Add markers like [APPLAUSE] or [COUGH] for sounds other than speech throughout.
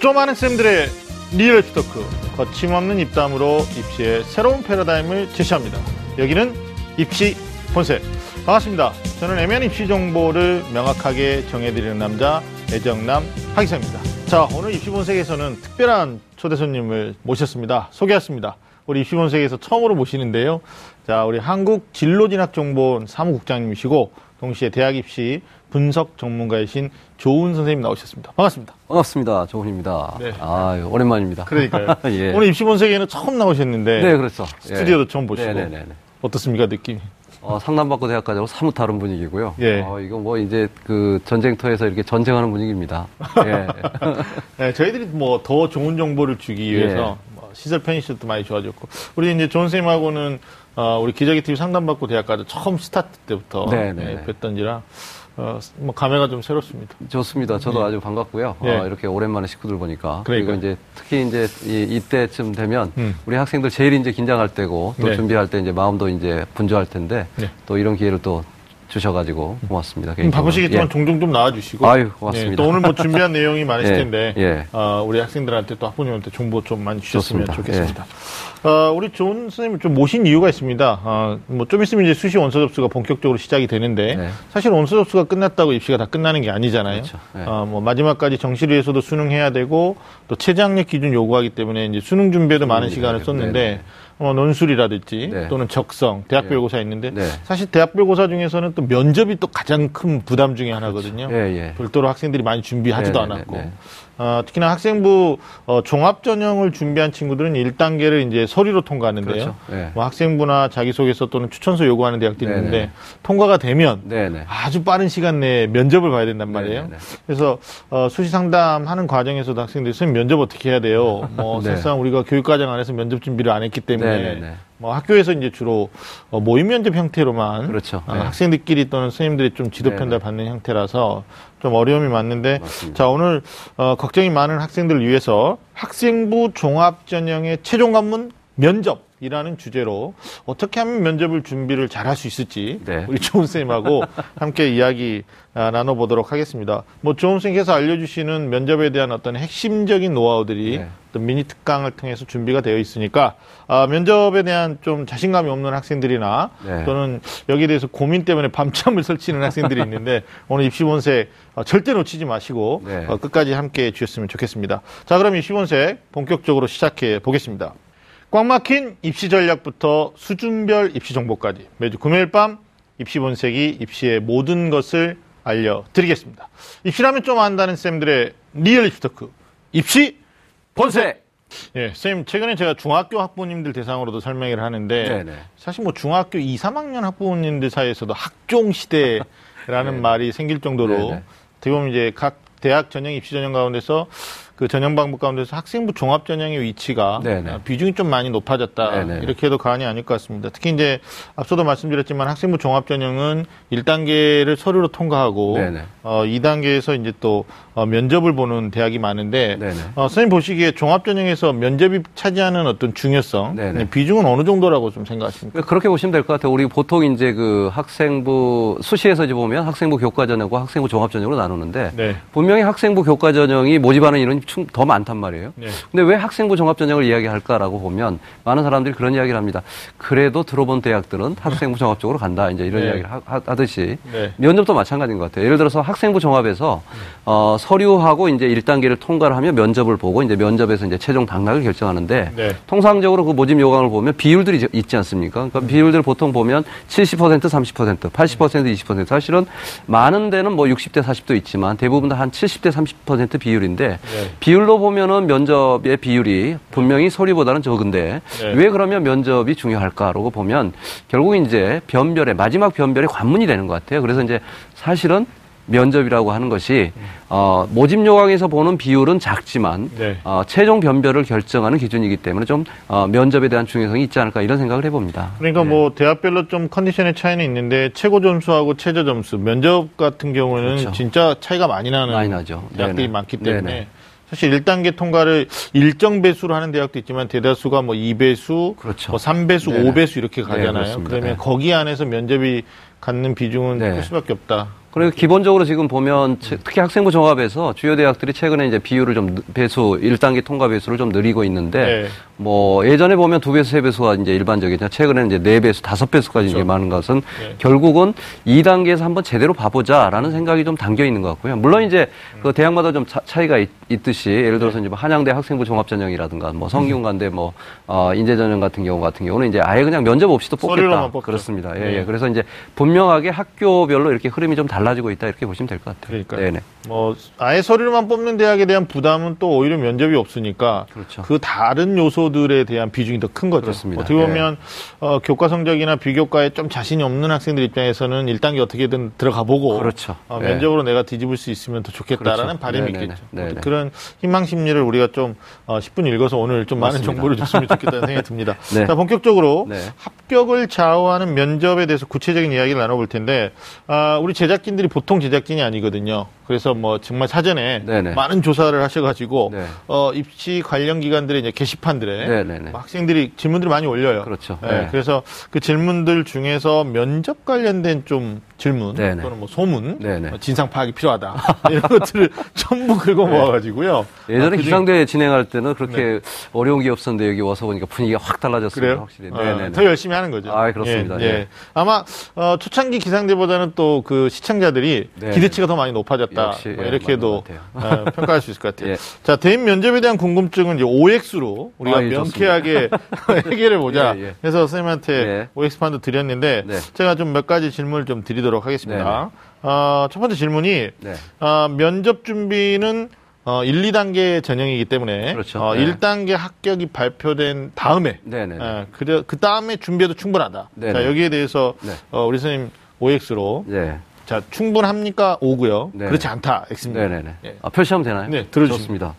좀 아는 쌤들의 real talk 거침없는 입담으로 입시의 새로운 패러다임을 제시합니다. 여기는 입시 본색 반갑습니다. 저는 애매한 입시 정보를 명확하게 정해드리는 남자 애정남 하기사입니다. 자 오늘 입시 본색에서는 특별한 초대 손님을 모셨습니다. 소개했습니다. 우리 입시 본색에서 처음으로 모시는데요. 자 우리 한국 진로진학정보원 사무국장님이시고 동시에 대학 입시 분석 전문가이신 조훈 선생님 나오셨습니다. 반갑습니다. 반갑습니다. 조훈입니다. 네. 아, 오랜만입니다. 그러니까요. [LAUGHS] 예. 오늘 입시 본색에는 처음 나오셨는데 네, 그렇죠. 스튜디오도 예. 처음 보시고 네네네. 어떻습니까 느낌이? 어, 상담받고 대학가자하고 사뭇 다른 분위기고요. 예. 어, 이거 뭐 이제 그 전쟁터에서 이렇게 전쟁하는 분위기입니다. 예. [LAUGHS] 네, 저희들이 뭐 더 좋은 정보를 주기 예. 위해서 뭐 시설 편의시설도 많이 좋아졌고 우리 이제 조훈 선생님하고는 어, 우리 기자기 TV 상담받고 대학까지 처음 스타트 때부터 네, 네, 예, 네. 뵀던지라 어, 뭐 감회가 좀 새롭습니다. 좋습니다. 저도 아주 반갑고요. 예. 어, 이렇게 오랜만에 식구들 보니까. 그러니까요. 그리고 이제 특히 이제 이, 이때쯤 되면 음. 우리 학생들 제일 이제 긴장할 때고 또 네. 준비할 때 이제 마음도 이제 분주할 텐데 네. 또 이런 기회를 또 주셔가지고 고맙습니다. 좀 개인적으로. 바쁘시겠지만 예. 종종 좀 나와주시고. 아유, 고맙습니다. 예, 또 오늘 뭐 준비한 [LAUGHS] 내용이 많으실 예, 텐데, 예. 어, 우리 학생들한테 또 학부모님한테 정보 좀 많이 주셨으면 좋습니다. 좋겠습니다. 어, 우리 조훈 선생님 좀 모신 이유가 있습니다. 어, 뭐좀 있으면 이제 수시 원서 접수가 본격적으로 시작이 되는데, 네. 사실 원서 접수가 끝났다고 입시가 다 끝나는 게 아니잖아요. 그렇죠. 네. 어, 뭐 마지막까지 정시를 위해서도 수능해야 되고, 또 최저학력 기준 요구하기 때문에 이제 수능 준비에도 많은 수능이 시간을 썼는데, 되고, 네, 어, 논술이라든지 네. 또는 적성, 대학별고사 있는데 네. 사실 대학별고사 중에서는 또 면접이 또 가장 큰 부담 중에 하나거든요. 예, 예. 별도로 학생들이 많이 준비하지도 네, 네, 않았고. 네, 네. 어, 특히나 학생부 어, 종합 전형을 준비한 친구들은 1단계를 이제 서류로 통과하는데요. 그렇죠. 네. 뭐 학생부나 자기소개서 또는 추천서 요구하는 대학들이 네, 있는데 네. 통과가 되면 네네. 아주 빠른 시간 내에 면접을 봐야 된단 말이에요. 네, 네, 네. 그래서 어, 수시 상담하는 과정에서도 학생들이 선생님 면접 어떻게 해야 돼요? 뭐 [LAUGHS] 네. 사실상 우리가 교육과정 안에서 면접 준비를 안 했기 때문에 네, 네, 네. 뭐 학교에서 이제 주로 어, 모의 면접 형태로만 그렇죠. 어, 네. 학생들끼리 또는 선생님들이 좀 지도 네, 편달 받는 형태라서 좀 어려움이 많는데 맞습니다. 자 오늘 어, 걱정이 많은 학생들을 위해서 학생부 종합 전형의 최종 관문 면접 이라는 주제로 어떻게 하면 면접을 준비를 잘 할 수 있을지 네. 우리 조은 선생님하고 [LAUGHS] 함께 이야기 아, 나눠보도록 하겠습니다. 뭐 조은 선생님께서 알려주시는 면접에 대한 어떤 핵심적인 노하우들이 네. 또 미니 특강을 통해서 준비가 되어 있으니까 아, 면접에 대한 좀 자신감이 없는 학생들이나 네. 또는 여기에 대해서 고민 때문에 [LAUGHS] 밤잠을 설치는 학생들이 있는데 오늘 입시본색 어, 절대 놓치지 마시고 네. 어, 끝까지 함께 해 주셨으면 좋겠습니다. 자 그럼 입시본색 본격적으로 시작해 보겠습니다. 꽉 막힌 입시 전략부터 수준별 입시 정보까지 매주 금요일 밤 입시 본색이 입시의 모든 것을 알려드리겠습니다. 입시라면 좀 안다는 쌤들의 리얼 입시 토크 입시 본색! 예, 쌤 최근에 제가 중학교 학부모님들 대상으로도 설명을 하는데 네네. 사실 뭐 중학교 2, 3학년 학부모님들 사이에서도 학종 시대라는 [LAUGHS] 네. 말이 생길 정도로 네네. 어떻게 보면 이제 각 대학 전형 입시 전형 가운데서 그 전형 방법 가운데서 학생부 종합 전형의 위치가 네네. 아, 비중이 좀 많이 높아졌다 네네. 이렇게 해도 과언이 아닐 것 같습니다. 특히 이제 앞서도 말씀드렸지만 학생부 종합 전형은 1단계를 서류로 통과하고 네네. 어, 2단계에서 이제 또 어, 면접을 보는 대학이 많은데 네네. 어, 선생님 보시기에 종합 전형에서 면접이 차지하는 어떤 중요성 네네. 네, 비중은 어느 정도라고 좀 생각하십니까? 그렇게 보시면 될 것 같아요. 우리 보통 이제 그 학생부 수시에서 이제 보면 학생부 교과 전형과 학생부 종합 전형으로 나누는데 네. 분명히 학생부 교과 전형이 모집하는 인원이 충- 더 많단 말이에요. 네. 근데 왜 학생부 종합 전형을 이야기할까라고 보면 많은 사람들이 그런 이야기를 합니다. 그래도 들어본 대학들은 학생부 [LAUGHS] 종합 쪽으로 간다. 이제 이런 네. 이야기를 하, 하- 하듯이 네. 면접도 마찬가지인 것 같아요. 예를 들어서 학생부 종합에서 어, 서류하고 이제 1단계를 통과를 하면 면접을 보고 이제 면접에서 이제 최종 당락을 결정하는데 네. 통상적으로 그 모집 요강을 보면 비율들이 있지 않습니까? 그러니까 비율들 보통 보면 70% 30% 80% 20% 사실은 많은 데는 뭐 60대 40도 있지만 대부분 다 한 70대 30% 비율인데 네. 비율로 보면은 면접의 비율이 분명히 서류보다는 적은데 네. 왜 그러면 면접이 중요할까라고 보면 결국 이제 변별의 마지막 변별의 관문이 되는 것 같아요. 그래서 이제 사실은 면접이라고 하는 것이 어, 모집 요강에서 보는 비율은 작지만 네. 어, 최종 변별을 결정하는 기준이기 때문에 좀 어, 면접에 대한 중요성이 있지 않을까 이런 생각을 해봅니다. 그러니까 뭐 대학별로 좀 컨디션의 차이는 있는데 최고 점수하고 최저 점수 면접 같은 경우는 그렇죠. 진짜 차이가 많이 나는 많이 나죠. 대학들이 네네. 많기 때문에 네네. 사실 1단계 통과를 일정 배수로 하는 대학도 있지만 대다수가 뭐 2배수, 그렇죠. 뭐 3배수, 네네. 5배수 이렇게 네, 가잖아요. 그렇습니다. 그러면 네. 거기 안에서 면접이 갖는 비중은 네. 클 수밖에 없다. 그리고 기본적으로 지금 보면 체- 특히 학생부 종합에서 주요 대학들이 최근에 이제 비율을 좀 느- 배수 1단계 통과 배수를 좀 늘리고 있는데 네. 뭐 예전에 보면 두 배수 세 배수가 이제 일반적이냐 최근에는 이제 네 배수 다섯 배수까지 이제 많은 것은 네. 결국은 2단계에서 한번 제대로 봐보자라는 생각이 좀 담겨 있는 것 같고요. 물론 이제 그 대학마다 좀 차, 차이가 있, 듯이 예를 들어서 이제 뭐 한양대 학생부 종합전형이라든가 뭐 성균관대 뭐 어, 인재전형 같은 경우 같은 경우는 이제 아예 그냥 면접 없이도 뽑겠다. 그렇습니다. 예, 네. 예. 그래서 이제 분명하게 학교별로 이렇게 흐름이 좀 달라지고 있다 이렇게 보시면 될 것 같아요. 그러니까요. 네네. 뭐 아예 서류만 뽑는 대학에 대한 부담은 또 오히려 면접이 없으니까 그렇죠. 그 다른 요소들에 대한 비중이 더 큰 거죠. 그렇습니다. 어떻게 보면 어, 교과 성적이나 비교과에 좀 자신이 없는 학생들 입장에서는 1단계 어떻게든 들어가 보고 그렇죠. 어, 네. 면접으로 내가 뒤집을 수 있으면 더 좋겠다라는 그렇죠. 바람이 네네네. 있겠죠. 네네. 그런 희망 심리를 우리가 좀 어, 10분 읽어서 오늘 좀 많은 맞습니다. 정보를 줬으면 좋겠다는 생각이 듭니다. [LAUGHS] 네. 자, 본격적으로 네. 합격을 좌우하는 면접에 대해서 구체적인 이야기를 나눠볼 텐데 아, 우리 제작진 들이 보통 제작진이 아니거든요. 그래서 뭐 정말 사전에 네네. 많은 조사를 하셔가지고 네. 어, 입시 관련 기관들의 이제 게시판들에 네네네. 뭐 학생들이 질문들을 많이 올려요. 그렇죠. 네, 네. 그래서 그 질문들 중에서 면접 관련된 좀 질문 네네. 또는 뭐 소문, 네네. 어, 진상 파악이 필요하다 [LAUGHS] 이런 것들을 [LAUGHS] 전부 긁어 모아가지고요. 예전에 아, 기상대회 진행할 때는 그렇게 어려운 게 없었는데 여기 와서 보니까 분위기가 확 달라졌습니다. 그래요? 확실히. 어, 네네네. 더 열심히 하는 거죠. 아, 그렇습니다. 예, 예. 예. 아마 어, 초창기 기상대보다는 또 그 시청자들이 네. 기대치가 더 많이 높아졌다. 역시, 뭐 예, 이렇게도 어, 평가할 수 있을 것 같아요. [LAUGHS] 예. 자, 대입 면접에 대한 궁금증은 이제 OX로 우리가 아, 예, 명쾌하게 [LAUGHS] 해결해 보자. 예, 예. 해서 선생님한테 예. OX 판도 드렸는데 네. 제가 좀 몇 가지 질문을 좀 드리도록 하겠습니다. 어, 첫 번째 질문이 네. 어, 면접 준비는 어, 1, 2단계 전형이기 때문에 그렇죠. 어, 네. 1단계 합격이 발표된 다음에. 예, 그래, 그 다음에 준비해도 충분하다. 네네. 자, 여기에 대해서 네. 어, 우리 선생님 OX로 네. 자, 충분합니까? O고요. 네. 그렇지 않다. X입니다. 네네네. 예. 아, 표시하면 되나요? 네, 들어주시면 좋습니다.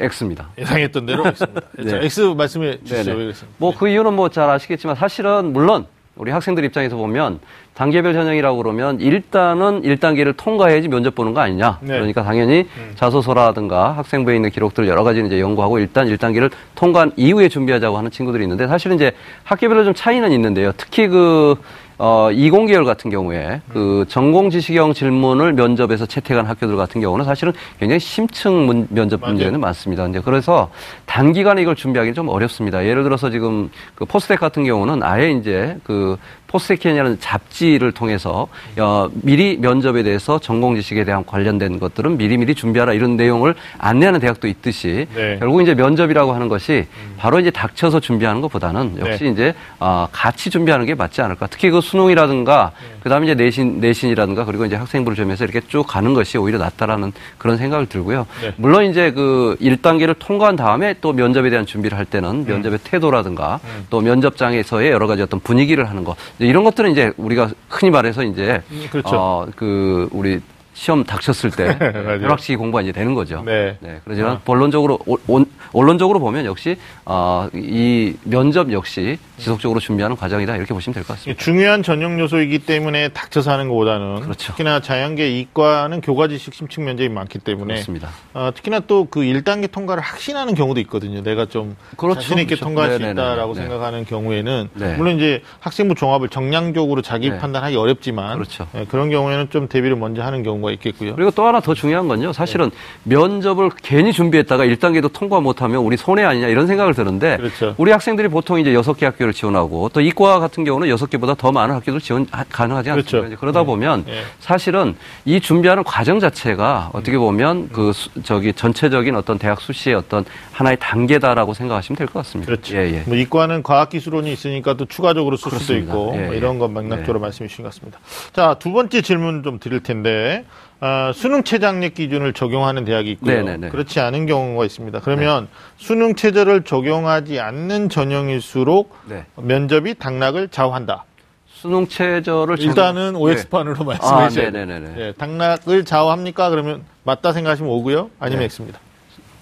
X입니다. 예상했던 대로 [LAUGHS] X입니다. 네. 자, X 말씀해 주시죠. 네네. 왜 그랬습니까? 뭐그 이유는 뭐 잘 아시겠지만 사실은 물론 우리 학생들 입장에서 보면 단계별 전형이라고 그러면 일단은 1단계를 통과해야지 면접 보는 거 아니냐. 네. 그러니까 당연히 자소서라든가 학생부에 있는 기록들 여러 가지를 이제 연구하고 일단 1단계를 통과한 이후에 준비하자고 하는 친구들이 있는데 사실은 이제 학교별로 좀 차이는 있는데요. 특히 그 어, 이공계열 같은 경우에 그 전공 지식형 질문을 면접에서 채택한 학교들 같은 경우는 사실은 굉장히 심층 문- 면접 맞아요. 문제는 많습니다. 이제 그래서 단기간에 이걸 준비하기는 좀 어렵습니다. 예를 들어서 지금 그 포스텍 같은 경우는 아예 이제 그 포스텍이라는 잡지를 통해서 어, 미리 면접에 대해서 전공 지식에 대한 관련된 것들은 미리미리 준비하라 이런 내용을 안내하는 대학도 있듯이 네. 결국 이제 면접이라고 하는 것이 바로 이제 닥쳐서 준비하는 것보다는 역시 네. 이제 아, 같이 준비하는 게 맞지 않을까. 특히 그 수능이라든가 그다음에 이제 내신 내신이라든가 그리고 이제 학생부를 점해서 이렇게 쭉 가는 것이 오히려 낫다라는 그런 생각을 들고요. 네. 물론 이제 그 1단계를 통과한 다음에 또 면접에 대한 준비를 할 때는 면접의 태도라든가 또 면접장에서의 여러 가지 어떤 분위기를 하는 것 이런 것들은 이제 우리가 흔히 말해서 이제 음, 그렇죠. 어, 그 우리 시험 닥쳤을 때. [LAUGHS] 벼락치기 공부가 이제 되는 거죠. 네. 그러지만 어. 본론적으로 오- 온- 언론적으로 보면 역시 어, 이 면접 역시 지속적으로 준비하는 과정이다 이렇게 보시면 될 것 같습니다. 중요한 전형 요소이기 때문에 닥쳐서 하는 것보다는 그렇죠. 특히나 자연계 이과는 교과지식 심층 면접이 많기 때문에 그렇습니다. 어, 특히나 또 그 1단계 통과를 확신하는 경우도 있거든요. 내가 좀 그렇죠. 자신 있게 그렇죠. 통과할 수 네네네. 있다라고 네. 생각하는 경우에는 네. 물론 이제 학생부 종합을 정량적으로 자기 네. 판단하기 어렵지만 그렇죠. 예, 그런 경우에는 좀 대비를 먼저 하는 경우가 있겠고요. 그리고 또 하나 더 중요한 건요. 사실은 면접을 괜히 준비했다가 1단계도 통과 못하면 우리 손해 아니냐 이런 생각을 드는데 그렇죠. 우리 학생들이 보통 이제 6개 학교를 지원하고 또 이과 같은 경우는 6개보다 더 많은 학교들 지원 하- 가능하지 않습니까? 그렇죠. 그러다 보면 예. 사실은 이 준비하는 과정 자체가 어떻게 보면 그 수- 저기 전체적인 어떤 대학 수시의 어떤 하나의 단계다라고 생각하시면 될 것 같습니다. 그렇죠. 예, 예. 뭐 이과는 과학기술원이 있으니까 또 추가적으로 쓸 수도 그렇습니다. 있고 예, 뭐 예. 이런 건 맥락적으로 말씀해 주신 것 같습니다. 자, 두 번째 질문 좀 드릴 텐데 아, 수능 최장력 기준을 적용하는 대학이 있고요. 네네네. 그렇지 않은 경우가 있습니다. 그러면 수능 최저를 적용하지 않는 전형일수록 네. 면접이 당락을 좌우한다. 수능 최저를 적용- 일단은 네. OX판으로 말씀해 아, 주세요. 네네네네. 예, 당락을 좌우합니까? 그러면 맞다 생각하시면 오고요. 아니면 네. X입니다.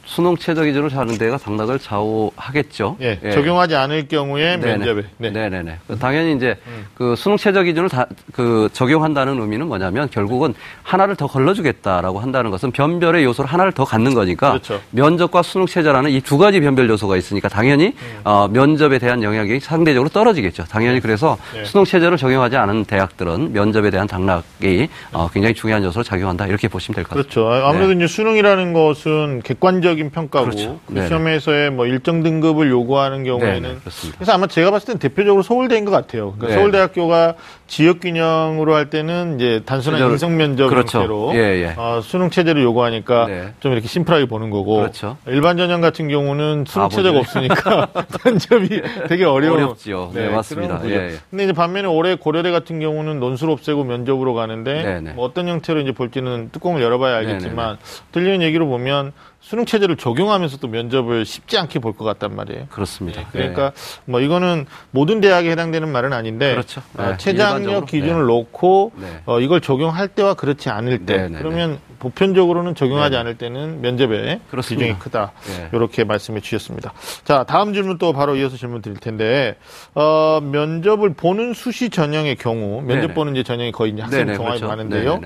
수능 최저 기준으로 하는 데가 당락을 좌우하겠죠. 예, 적용하지 않을 경우에 네네. 면접에. 네. 네네네. 당연히 이제 그 수능 최저 기준을 다 그 적용한다는 의미는 뭐냐면 결국은 하나를 더 걸러주겠다라고 한다는 것은 변별의 요소를 하나를 더 갖는 거니까 그렇죠. 면접과 수능 최저라는 이 두 가지 변별 요소가 있으니까 당연히 음. 어, 면접에 대한 영향이 상대적으로 떨어지겠죠. 당연히 그래서 네. 수능 최저를 적용하지 않은 대학들은 면접에 대한 당락이 어, 굉장히 중요한 요소로 작용한다 이렇게 보시면 될 것 같습니다. 그렇죠. 아무래도 이제 수능이라는 것은 객관적 인 평가고 그렇죠. 그. 시험에서의 뭐 일정 등급을 요구하는 경우에는. 그래서 아마 제가 봤을 땐 대표적으로 서울대인 것 같아요. 그러니까 네. 서울대학교가 지역 균형으로 할 때는 이제 단순한 체제로- 인성 면접 그렇죠. 형태로 예, 예. 어, 수능 체제를 요구하니까 네. 좀 이렇게 심플하게 보는 거고 그렇죠. 일반 전형 같은 경우는 수능 바보죠. 체제가 없으니까 [LAUGHS] [LAUGHS] 면접이 되게 어려운 어렵지요. 네, 맞습니다. 그런 구조. 예, 예. 근데 이제 반면에 올해 고려대 같은 경우는 논술 없애고 면접으로 가는데 네 네. 뭐 어떤 형태로 이제 볼지는 뚜껑을 열어봐야 알겠지만 들리는 얘기로 보면 수능 체제를 적용하면서 또 면접을 쉽지 않게 볼 것 같단 말이에요. 그렇습니다. 네, 그러니까 뭐 이거는 모든 대학에 해당되는 말은 아닌데 그렇죠. 어, 네, 최장력 일반적으로. 기준을 네. 놓고 네. 어, 이걸 적용할 때와 그렇지 않을 때 네, 네, 그러면 보편적으로는 적용하지 네. 않을 때는 면접에 그렇습니다. 비중이 크다. 네. 이렇게 말씀해 주셨습니다. 자 다음 질문 또 바로 이어서 질문 드릴 텐데 어, 면접을 보는 수시 전형의 경우 면접. 보는 이제 전형이 거의 이제 학생 종합이 그렇죠. 많은데요.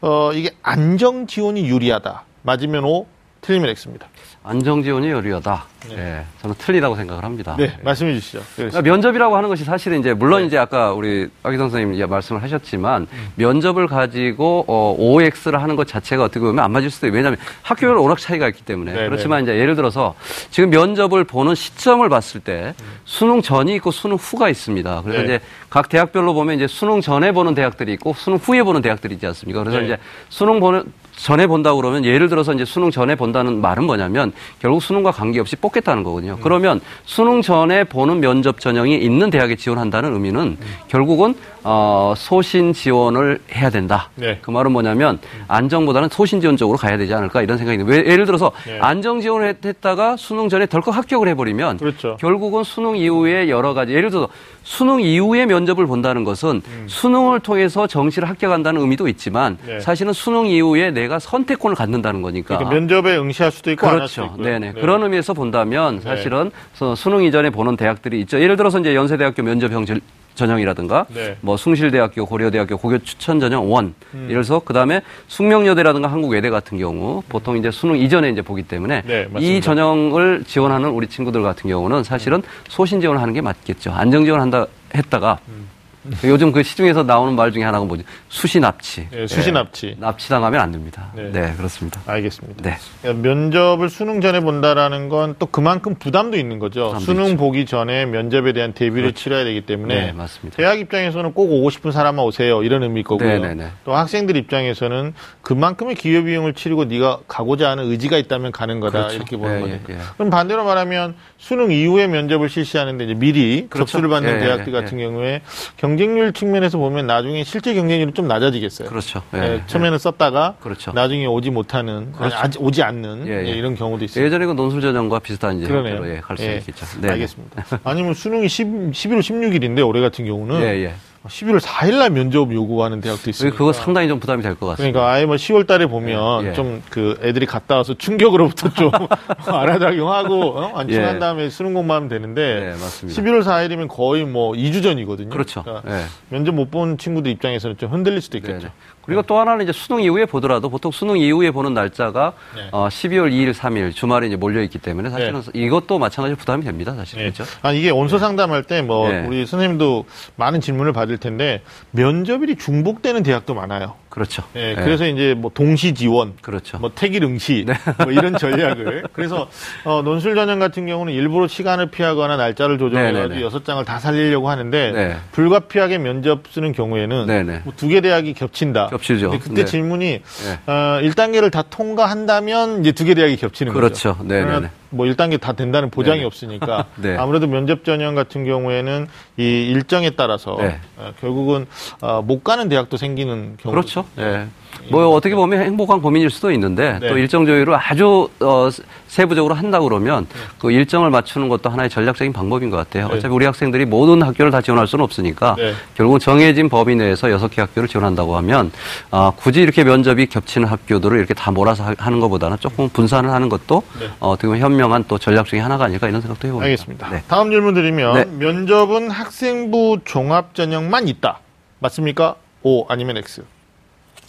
어, 이게 안정 지원이 유리하다. 맞으면 O, 틀리면 X입니다. 안정 지원이 유리하다. 네. 네. 저는 틀리다고 생각을 합니다. 네, 말씀해 주시죠. 그러니까 면접이라고 하는 것이 사실은 이제 물론 네. 이제 아까 우리 아기 선생님 말씀을 하셨지만 음. 면접을 가지고 어, OX를 하는 것 자체가 어떻게 보면 안 맞을 수도 있어요. 왜냐하면 학교별 워낙 차이가 있기 때문에 네, 그렇지만 이제 예를 들어서 지금 면접을 보는 시점을 봤을 때 수능 전이 있고 수능 후가 있습니다. 그래서 네. 이제 각 대학별로 보면 이제 수능 전에 보는 대학들이 있고 수능 후에 보는 대학들이 있지 않습니까? 그래서 네. 이제 수능 보는 전에 본다고 그러면 예를 들어서 이제 수능 전에 본다는 말은 뭐냐면 결국 수능과 관계없이 뽑겠다는 거거든요. 음. 그러면 수능 전에 보는 면접 전형이 있는 대학에 지원한다는 의미는 음. 결국은 어, 소신 지원을 해야 된다. 네. 그 말은 뭐냐면 안정보다는 소신 지원 쪽으로 가야 되지 않을까 이런 생각이 듭니다. 왜- 예를 들어서 네. 안정 지원을 했- 했다가 수능 전에 덜컥 합격을 해버리면 그렇죠. 결국은 수능 이후에 여러 가지 예를 들어서 수능 이후에 면접을 본다는 것은 수능을 통해서 정시를 합격한다는 의미도 있지만 음. 네. 사실은 수능 이후에 내가 선택권을 갖는다는 거니까. 그러니까 면접에 응시할 수도 있고 안할 수도 그렇죠. 있고요. 네네. 네. 그런 의미에서 본다면 네. 사실은 수- 수능 이전에 보는 대학들이 있죠. 예를 들어서 이제 연세대학교 면접 형 질- 전형이라든가 네. 뭐 숭실대학교, 고려대학교 고교 추천 전형 원. 음. 들어서 그다음에 숙명여대라든가 한국외대 같은 경우 보통 이제 수능 이전에 이제 보기 때문에 네. 이 전형을 지원하는 우리 친구들 같은 경우는 사실은 소신 지원을 하는 게 맞겠죠. 안정 지원한다 했다가 음. 요즘 그 시중에서 나오는 말 중에 하나가 뭐지? 수시 납치. 네, 수시 납치. 납치당하면 안 됩니다. 네. 네, 그렇습니다. 알겠습니다. 네. 그러니까 면접을 수능 전에 본다라는 건 또 그만큼 부담도 있는 거죠. 부담도 수능 있죠. 보기 전에 면접에 대한 대비를 그렇죠. 치러야 되기 때문에 네, 맞습니다. 대학 입장에서는 꼭 오고 싶은 사람만 오세요 이런 의미일 거고요. 네네네. 또 학생들 입장에서는 그만큼의 기회 비용을 치르고 네가 가고자 하는 의지가 있다면 가는 거다 그렇죠. 이렇게 보는 예, 거니까. 예, 예. 그럼 반대로 말하면 수능 이후에 면접을 실시하는데 이제 미리 그렇죠. 접수를 받는 예, 대학들 예, 같은 경우에 경 쟁률 측면에서 보면 나중에 실제 경쟁률이 좀 낮아지겠어요. 그렇죠. 예, 예, 처음에는 썼다가 그렇죠. 나중에 오지 못하는 그렇죠. 아니, 오지 않는 예, 예. 예, 이런 경우도 있어요. 예전에 그 논술 전형과 비슷한 이제 그러네요. 예, 갈수 예, 있겠죠. 네. 알겠습니다. 아니면 수능이 10, 11월 16일인데 올해 같은 경우는 예, 예. 11월 4일 날 면접 요구하는 대학도 있으니까. 그거 상당히 좀 부담이 될 것 같습니다. 그러니까 아예 뭐 10월 달에 보면 예, 예. 좀그 애들이 갔다 와서 충격으로부터 좀 [LAUGHS] 알아작용하고 어? 안심한 예. 다음에 수능 공부하면 되는데 네, 맞습니다. 11월 4일이면 거의 뭐 2주 전이거든요. 그렇죠. 그러니까 예. 면접 못 본 친구들 입장에서는 좀 흔들릴 수도 있겠죠. 네네. 그리고 또 하나는 이제 수능 이후에 보더라도 보통 수능 이후에 보는 날짜가 네. 어, 12월 2일, 3일 주말에 이제 몰려 있기 때문에 사실은 이것도 마찬가지로 부담이 됩니다. 사실 네. 그렇죠. 아 이게 원서 상담할 때뭐 네. 우리 선생님도 많은 질문을 받을 텐데 면접일이 중복되는 대학도 많아요. 그렇죠. 예, 예. 그래서 이제 뭐 동시 지원, 그렇죠. 뭐 택일 응시, 뭐 이런 전략을 [LAUGHS] 그래서 어, 논술 전형 같은 경우는 일부러 시간을 피하거나 날짜를 조정해가지고 네네네. 여섯 장을 다 살리려고 하는데 네. 불가피하게 면접 쓰는 경우에는 네네. 뭐두개 대학이 겹친다. 겹치죠. 그때 네. 질문이 어, 1단계를 다 통과한다면 이제 두 개 대학이 겹치는 그렇죠. 거죠. 네네네. 뭐 1단계 다 된다는 보장이 네네. 없으니까 [LAUGHS] 네. 아무래도 면접 전형 같은 경우에는 이 일정에 따라서 네. 어, 결국은 어, 못 가는 대학도 생기는 경우 그렇죠. 예. 뭐 어떻게 보면 행복한 고민일 수도 있는데 네. 또 일정 조율을 아주 어, 세부적으로 한다 그러면 그 일정을 맞추는 것도 하나의 전략적인 방법인 것 같아요. 네. 어차피 우리 학생들이 모든 학교를 다 지원할 수는 없으니까 네. 결국 정해진 범위 내에서 여섯 개 학교를 지원한다고 하면 아, 굳이 이렇게 면접이 겹치는 학교들을 이렇게 다 몰아서 하- 하는 것보다는 조금 분산을 하는 것도 네. 어, 어떻게 보면 현명한 또 전략 중에 하나가 아닐까 이런 생각도 해봅니다. 알겠습니다. 네. 다음 질문 드리면 네. 면접은 학생부 종합 전형만 있다. 맞습니까? O 아니면 X?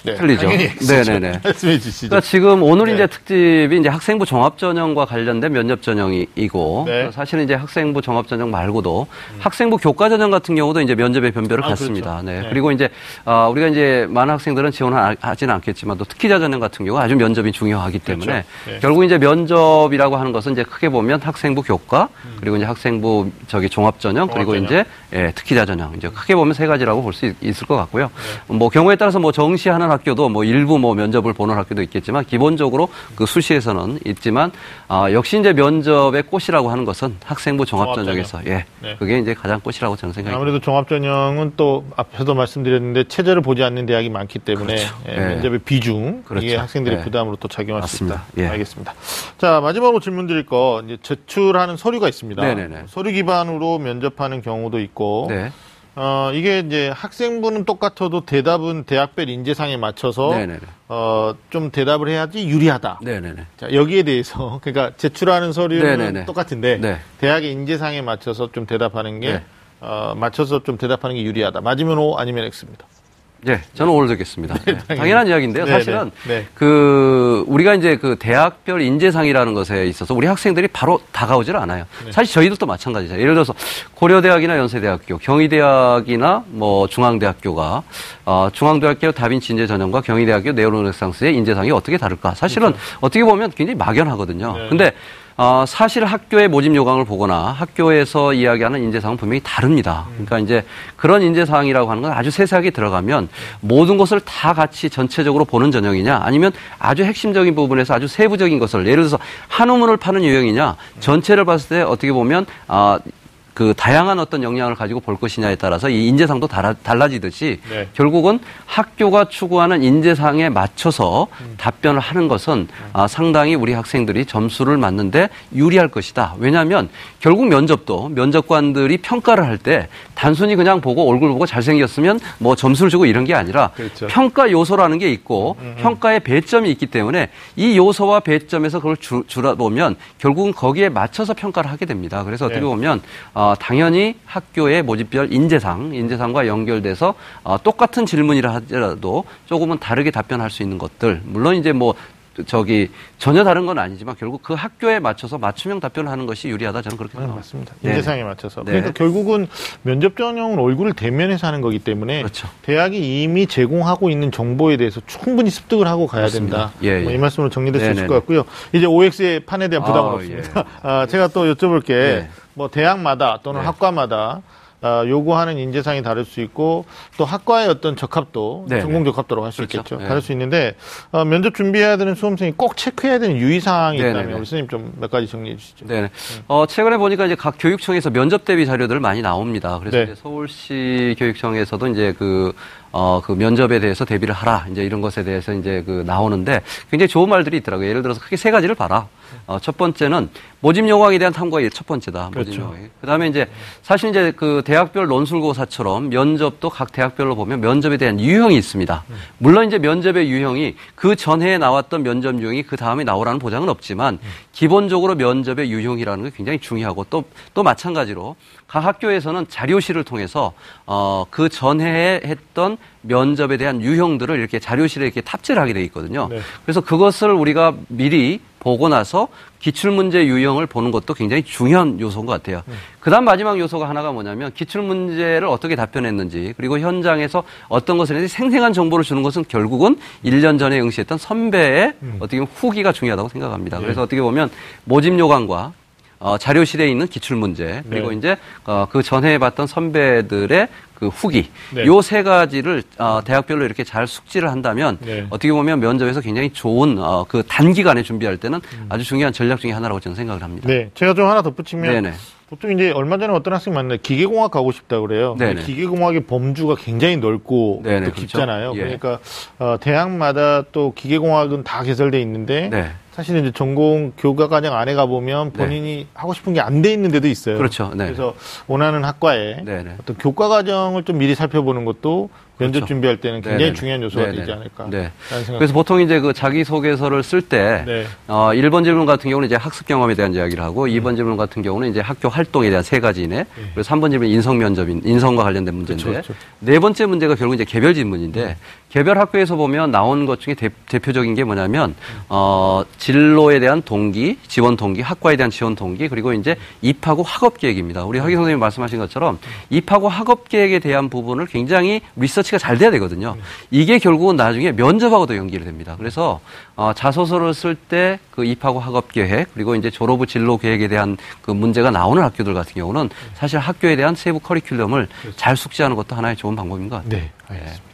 네, 틀리죠. 당연히 X죠. 네네네. [LAUGHS] 말씀해 주시죠. 그러니까 지금 오늘 네. 이제 특집이 이제 학생부 종합 전형과 관련된 면접 전형이고 네. 사실은 이제 학생부 종합 전형 말고도 학생부 교과 전형 같은 경우도 이제 면접의 변별을 아, 갖습니다. 그렇죠. 네. 네. 그리고 이제 아, 우리가 이제 많은 학생들은 지원하지는 않겠지만 또 특기자 전형 같은 경우 아주 면접이 중요하기 때문에 그렇죠. 네. 결국 이제 면접이라고 하는 것은 이제 크게 보면 학생부 교과 그리고 이제 학생부 저기 종합 전형 그리고 전형. 이제 예, 특기자 전형 이제 크게 보면 세 가지라고 볼 수 있을 것 같고요. 네. 뭐 경우에 따라서 뭐 정시하는 학교도 뭐 일부 뭐 면접을 보는 학교도 있겠지만 기본적으로 그 수시에서는 있지만 아, 역시 이제 면접의 꽃이라고 하는 것은 학생부 종합 전형에서 예, 네. 그게 이제 가장 꽃이라고 저는 생각합니다. 아무래도 종합 전형은 또 앞에도 말씀드렸는데 체제를 보지 않는 대학이 많기 때문에 그렇죠. 예, 예. 면접의 비중 그렇죠. 이게 학생들의 예. 부담으로 또 작용할 맞습니다. 수 있다. 예. 알겠습니다. 자 마지막으로 질문 드릴 거 이제 제출하는 서류가 있습니다. 네네네. 서류 기반으로 면접하는 경우도 있고 네. 어, 이게 이제 학생부는 똑같아도 대답은 대학별 인재상에 맞춰서 네네네. 어, 좀 대답을 해야지 유리하다. 네네네. 자, 여기에 대해서 [LAUGHS] 그러니까 제출하는 서류는 네네네. 똑같은데 네. 대학의 인재상에 맞춰서 좀 대답하는 게 네. 어, 맞춰서 좀 대답하는 게 유리하다. 맞으면 O 아니면 X입니다. 예, 저는 오를 듣겠습니다. [LAUGHS] 네, 당연한 이야기인데요. 네, 사실은 네, 네. 그 우리가 이제 그 대학별 인재상이라는 것에 있어서 우리 학생들이 바로 다가오질 않아요. 네. 사실 저희들도 마찬가지죠. 예를 들어서 고려대학이나 연세대학교, 경희대학이나 뭐 중앙대학교가 어, 중앙대학교 다빈치 인재 전형과 경희대학교 네오르네상스의 인재상이 어떻게 다를까? 사실은 어떻게 보면 굉장히 막연하거든요. 그렇죠. 네. 근데 어, 사실 학교의 모집 요강을 보거나 학교에서 이야기하는 인재상은 분명히 다릅니다. 음. 그러니까 이제 그런 인재상이라고 하는 건 아주 세세하게 들어가면 모든 것을 다 같이 전체적으로 보는 전형이냐 아니면 아주 핵심적인 부분에서 아주 세부적인 것을 예를 들어서 한우문을 파는 유형이냐 전체를 봤을 때 어떻게 보면 아, 그 다양한 어떤 역량을 가지고 볼 것이냐에 따라서 이 인재상도 달라, 달라지듯이 네. 결국은 학교가 추구하는 인재상에 맞춰서 음. 답변을 하는 것은 아, 상당히 우리 학생들이 점수를 맞는데 유리할 것이다. 왜냐하면 결국 면접도 면접관들이 평가를 할 때 단순히 그냥 보고 얼굴 보고 잘생겼으면 뭐 점수를 주고 이런 게 아니라 그렇죠. 평가 요소라는 게 있고 평가의 배점이 있기 때문에 이 요소와 배점에서 그걸 주, 주다 보면 결국은 거기에 맞춰서 평가를 하게 됩니다. 그래서 어떻게 네. 보면 어, 당연히 학교의 모집별 인재상, 인재상과 연결돼서 어, 똑같은 질문이라 하더라도 조금은 다르게 답변할 수 있는 것들 물론 이제 뭐 저기 전혀 다른 건 아니지만 결국 그 학교에 맞춰서 맞춤형 답변을 하는 것이 유리하다 저는 그렇게 네, 생각합니다. 맞습니다. 네. 인재상에 맞춰서. 네. 그러니까 결국은 면접 전형은 얼굴을 대면해서 하는 거기 때문에 그렇죠. 대학이 이미 제공하고 있는 정보에 대해서 충분히 습득을 하고 가야 맞습니다. 된다. 예, 뭐 예. 이 말씀으로 정리될 수 있을. 것 같고요. 이제 OX의 판에 대한 부담은 아, 없습니다. 아, 제가 또 여쭤볼 게 네. 뭐 대학마다 또는 네. 학과마다 아, 요구하는 인재상이 다를 수 있고 또 학과의 어떤 적합도, 네네. 전공 적합도라고 할수 그렇죠. 있겠죠. 네. 다를 수 있는데 어, 면접 준비해야 되는 수험생이 꼭 체크해야 되는 유의 사항이 네네네. 있다면 우리 선생님 좀 몇 가지 정리해 주시죠. 네. 어, 최근에 보니까 이제 각 교육청에서 면접 대비 자료들 많이 나옵니다. 그래서 네. 이제 서울시 교육청에서도 이제 그, 어, 그 면접에 대해서 대비를 하라. 이제 이런 것에 대해서 이제 그 나오는데 굉장히 좋은 말들이 있더라고요. 예를 들어서 크게 세 가지를 봐라. 어, 첫 번째는 모집 요강에 대한 탐구가 첫 번째다. 모집 그렇죠. 요강이. 그 다음에 이제 사실 이제 그 대학별 논술고사처럼 면접도 각 대학별로 보면 면접에 대한 유형이 있습니다. 물론 이제 면접의 유형이 그 전해에 나왔던 면접 유형이 그 다음에 나오라는 보장은 없지만 기본적으로 면접의 유형이라는 게 굉장히 중요하고 또, 또 마찬가지로 각 학교에서는 자료실을 통해서 어, 그 전해에 했던 면접에 대한 유형들을 이렇게 자료실에 이렇게 탑재를 하게 돼 있거든요. 네. 그래서 그것을 우리가 미리 보고 나서 기출문제 유형을 보는 것도 굉장히 중요한 요소인 것 같아요. 그 다음 마지막 요소가 하나가 뭐냐면 기출문제를 어떻게 답변했는지 그리고 현장에서 어떤 것에 대해서 생생한 정보를 주는 것은 결국은 1년 전에 응시했던 선배의 어떻게 보면 후기가 중요하다고 생각합니다. 그래서 어떻게 보면 모집 요강과 어, 자료실에 있는 기출 문제 그리고 네. 이제 어, 그 전에 봤던 선배들의 그 후기 네. 요세 가지를 어, 대학별로 이렇게 잘 숙지를 한다면 네. 어떻게 보면 면접에서 굉장히 좋은 어, 그 단기간에 준비할 때는 아주 중요한 전략 중에 하나라고 저는 생각을 합니다. 네, 제가 좀 하나 덧붙이면 네네. 보통 이제 얼마 전에 어떤 학생 만났는데 기계공학 가고 싶다 그래요. 기계공학의 범주가 굉장히 넓고 네네, 또 그렇죠. 깊잖아요. 예. 그러니까 어, 대학마다 또 기계공학은 다 개설돼 있는데 네. 사실은 이제 전공 교과 과정 안에 가 보면 본인이 하고 싶은 게 안 돼 있는 데도 있어요. 그렇죠. 네. 그래서 원하는 학과에. 어떤 교과 과정을 좀 미리 살펴보는 것도 면접 그렇죠. 준비할 때는 굉장히 네네네. 중요한 요소가 네네네. 되지 않을까. 네. 그래서 보통 이제 그 자기소개서를 쓸 때, 네. 어, 1번 질문 같은 경우는 이제 학습 경험에 대한 이야기를 하고, 2번 질문 같은 경우는 이제 학교 활동에 대한 세 가지네. 그리고 3번 질문 인성 면접인, 인성과 관련된 문제인데, 네. 그렇죠, 그렇죠. 네 번째 문제가 결국 이제 개별 질문인데, 개별 학교에서 보면 나온 것 중에 대, 대표적인 게 뭐냐면, 어, 진로에 대한 동기, 지원 동기, 학과에 대한 지원 동기, 그리고 이제 입학 후 학업 계획입니다. 우리 학위 선생님이 말씀하신 것처럼 입학 후 학업 계획에 대한 부분을 굉장히 리서치가 잘 돼야 되거든요. 이게 결국은 나중에 면접하고도 연결이 됩니다. 그래서 어, 자소서를 쓸 때 그 입학 후 학업 계획 그리고 이제 졸업 후 진로 계획에 대한 그 문제가 나오는 학교들 같은 경우는 사실 학교에 대한 세부 커리큘럼을 잘 숙지하는 것도 하나의 좋은 방법인 것 같아요. 네, 알겠습니다.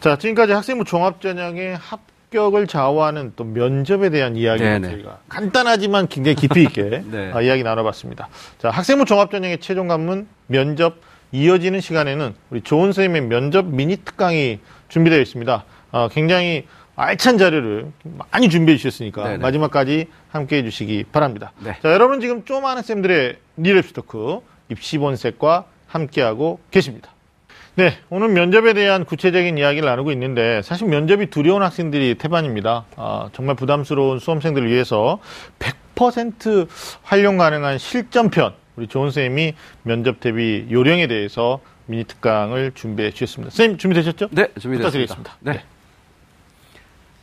자, 지금까지 학생부 종합전형의 합격을 좌우하는 또 면접에 대한 이야기를 네네. 저희가 간단하지만 굉장히 깊이 있게 [LAUGHS] 네. 어, 이야기 나눠봤습니다. 자, 학생부 종합전형의 최종 관문 면접 이어지는 시간에는 우리 조은 선생님의 면접 미니 특강이 준비되어 있습니다. 어, 굉장히 알찬 자료를 많이 준비해 주셨으니까 네네. 마지막까지 함께 해주시기 바랍니다. 네. 자, 여러분 지금 쪼마한 쌤들의 리랩시 토크 입시본색과 함께하고 계십니다. 네, 오늘 면접에 대한 구체적인 이야기를 나누고 있는데 사실 면접이 두려운 학생들이 태반입니다. 아, 정말 부담스러운 수험생들을 위해서 100% 활용 가능한 실전편 우리 조은 선생님이 면접 대비 요령에 대해서 미니 특강을 준비해 주셨습니다. 선생님 준비되셨죠? 네, 준비됐습니다. 부탁드리겠습니다. 네.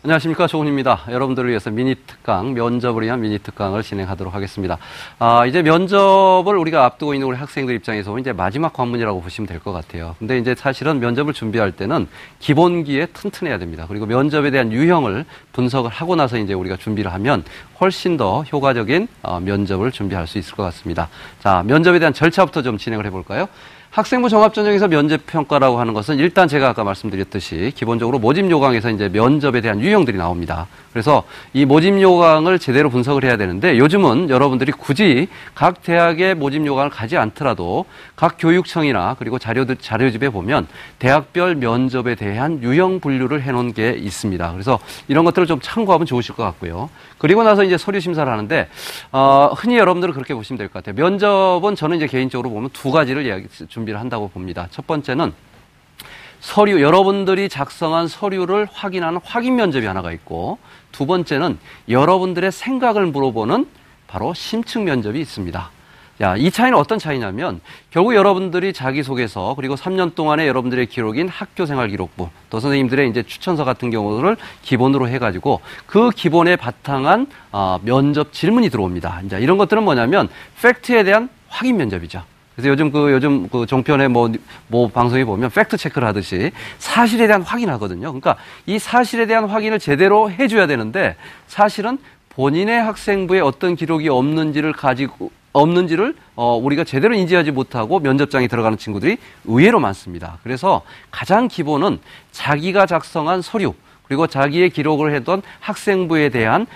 안녕하십니까 조은입니다. 여러분들을 위해서 미니 특강 면접을 위한 미니 특강을 진행하도록 하겠습니다. 아 이제 면접을 우리가 앞두고 있는 우리 학생들 입장에서 보면 이제 마지막 관문이라고 보시면 될 것 같아요. 근데 이제 사실은 면접을 준비할 때는 기본기에 튼튼해야 됩니다. 그리고 면접에 대한 유형을 분석을 하고 나서 이제 우리가 준비를 하면 훨씬 더 효과적인 어, 면접을 준비할 수 있을 것 같습니다. 자 면접에 대한 절차부터 좀 진행을 해볼까요? 학생부 종합전형에서 면접 평가라고 하는 것은 일단 제가 아까 말씀드렸듯이 기본적으로 모집 요강에서 이제 면접에 대한 유형들이 나옵니다. 그래서 이 모집 요강을 제대로 분석을 해야 되는데 요즘은 여러분들이 굳이 각 대학의 모집 요강을 가지 않더라도 각 교육청이나 그리고 자료들 자료집에 보면 대학별 면접에 대한 유형 분류를 해놓은 게 있습니다. 그래서 이런 것들을 좀 참고하면 좋으실 것 같고요. 그리고 나서 이제 서류 심사를 하는데 어, 흔히 여러분들은 그렇게 보시면 될 것 같아요. 면접은 저는 이제 개인적으로 보면 두 가지를 이야기, 준비를 한다고 봅니다. 첫 번째는 서류 여러분들이 작성한 서류를 확인하는 확인 면접이 하나가 있고 두 번째는 여러분들의 생각을 물어보는 바로 심층 면접이 있습니다. 야, 이 차이는 어떤 차이냐면 결국 여러분들이 자기소개서 그리고 3년 동안의 여러분들의 기록인 학교생활 기록부 또 선생님들의 이제 추천서 같은 경우를 기본으로 해가지고 그 기본에 바탕한 어, 면접 질문이 들어옵니다. 이제 이런 것들은 뭐냐면 팩트에 대한 확인 면접이죠. 그래서 요즘 그 요즘 그 종편에 뭐, 뭐 방송에 보면 팩트 체크를 하듯이 사실에 대한 확인하거든요. 그러니까 이 사실에 대한 확인을 제대로 해줘야 되는데 사실은 본인의 학생부에 어떤 기록이 없는지를 가지고 없는지를 어, 우리가 제대로 인지하지 못하고 면접장에 들어가는 친구들이 의외로 많습니다. 그래서 가장 기본은 자기가 작성한 서류 그리고 자기의 기록을 했던 학생부에 대한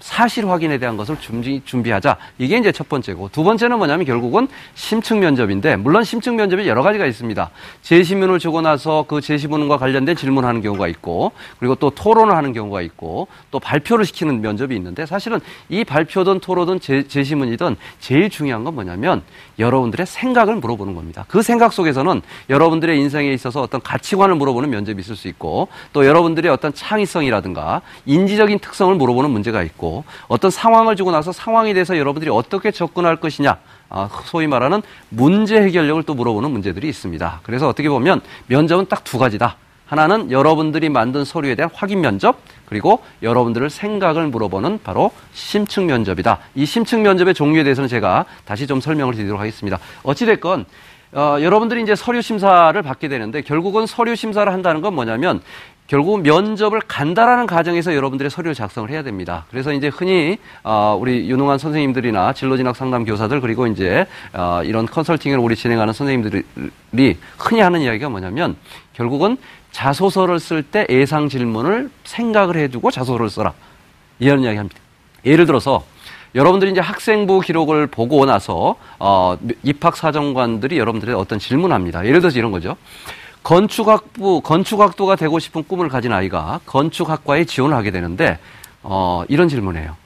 사실 확인에 대한 것을 준비, 준비하자. 이게 이제 첫 번째고. 두 번째는 뭐냐면 결국은 심층 면접인데, 물론 심층 면접이 여러 가지가 있습니다. 제시문을 주고 나서 그 제시문과 관련된 질문하는 경우가 있고, 그리고 또 토론을 하는 경우가 있고, 또 발표를 시키는 면접이 있는데, 사실은 이 발표든 토론든 제, 제시문이든 제일 중요한 건 뭐냐면 여러분들의 생각을 물어보는 겁니다. 그 생각 속에서는 여러분들의 인생에 있어서 어떤 가치관을 물어보는 면접이 있을 수 있고, 또 여러분들의 어떤 창의성이라든가 인지적인 특성을 물어보는 문제가 있고, 어떤 상황을 주고 나서 상황에 대해서 여러분들이 어떻게 접근할 것이냐, 아, 소위 말하는 문제 해결력을 또 물어보는 문제들이 있습니다. 그래서 어떻게 보면 면접은 딱 두 가지다. 하나는 여러분들이 만든 서류에 대한 확인 면접, 그리고 여러분들을 생각을 물어보는 바로 심층 면접이다. 이 심층 면접의 종류에 대해서는 제가 다시 좀 설명을 드리도록 하겠습니다. 어찌됐건, 어, 여러분들이 이제 서류 심사를 받게 되는데 결국은 서류 심사를 한다는 건 뭐냐면 결국 면접을 간다라는 가정에서 여러분들의 서류를 작성을 해야 됩니다. 그래서 이제 흔히 어, 우리 유능한 선생님들이나 진로진학 상담 교사들 그리고 이제 어, 이런 컨설팅을 우리 진행하는 선생님들이 흔히 하는 이야기가 뭐냐면 결국은 자소서를 쓸 때 예상 질문을 생각을 해두고 자소서를 써라 이런 이야기 합니다. 예를 들어서 여러분들이 이제 학생부 기록을 보고 나서 어, 입학 사정관들이 여러분들의 어떤 질문합니다. 예를 들어서 이런 거죠. 건축학부 건축학도가 되고 싶은 꿈을 가진 아이가 건축학과에 지원을 하게 되는데 어, 이런 질문이에요.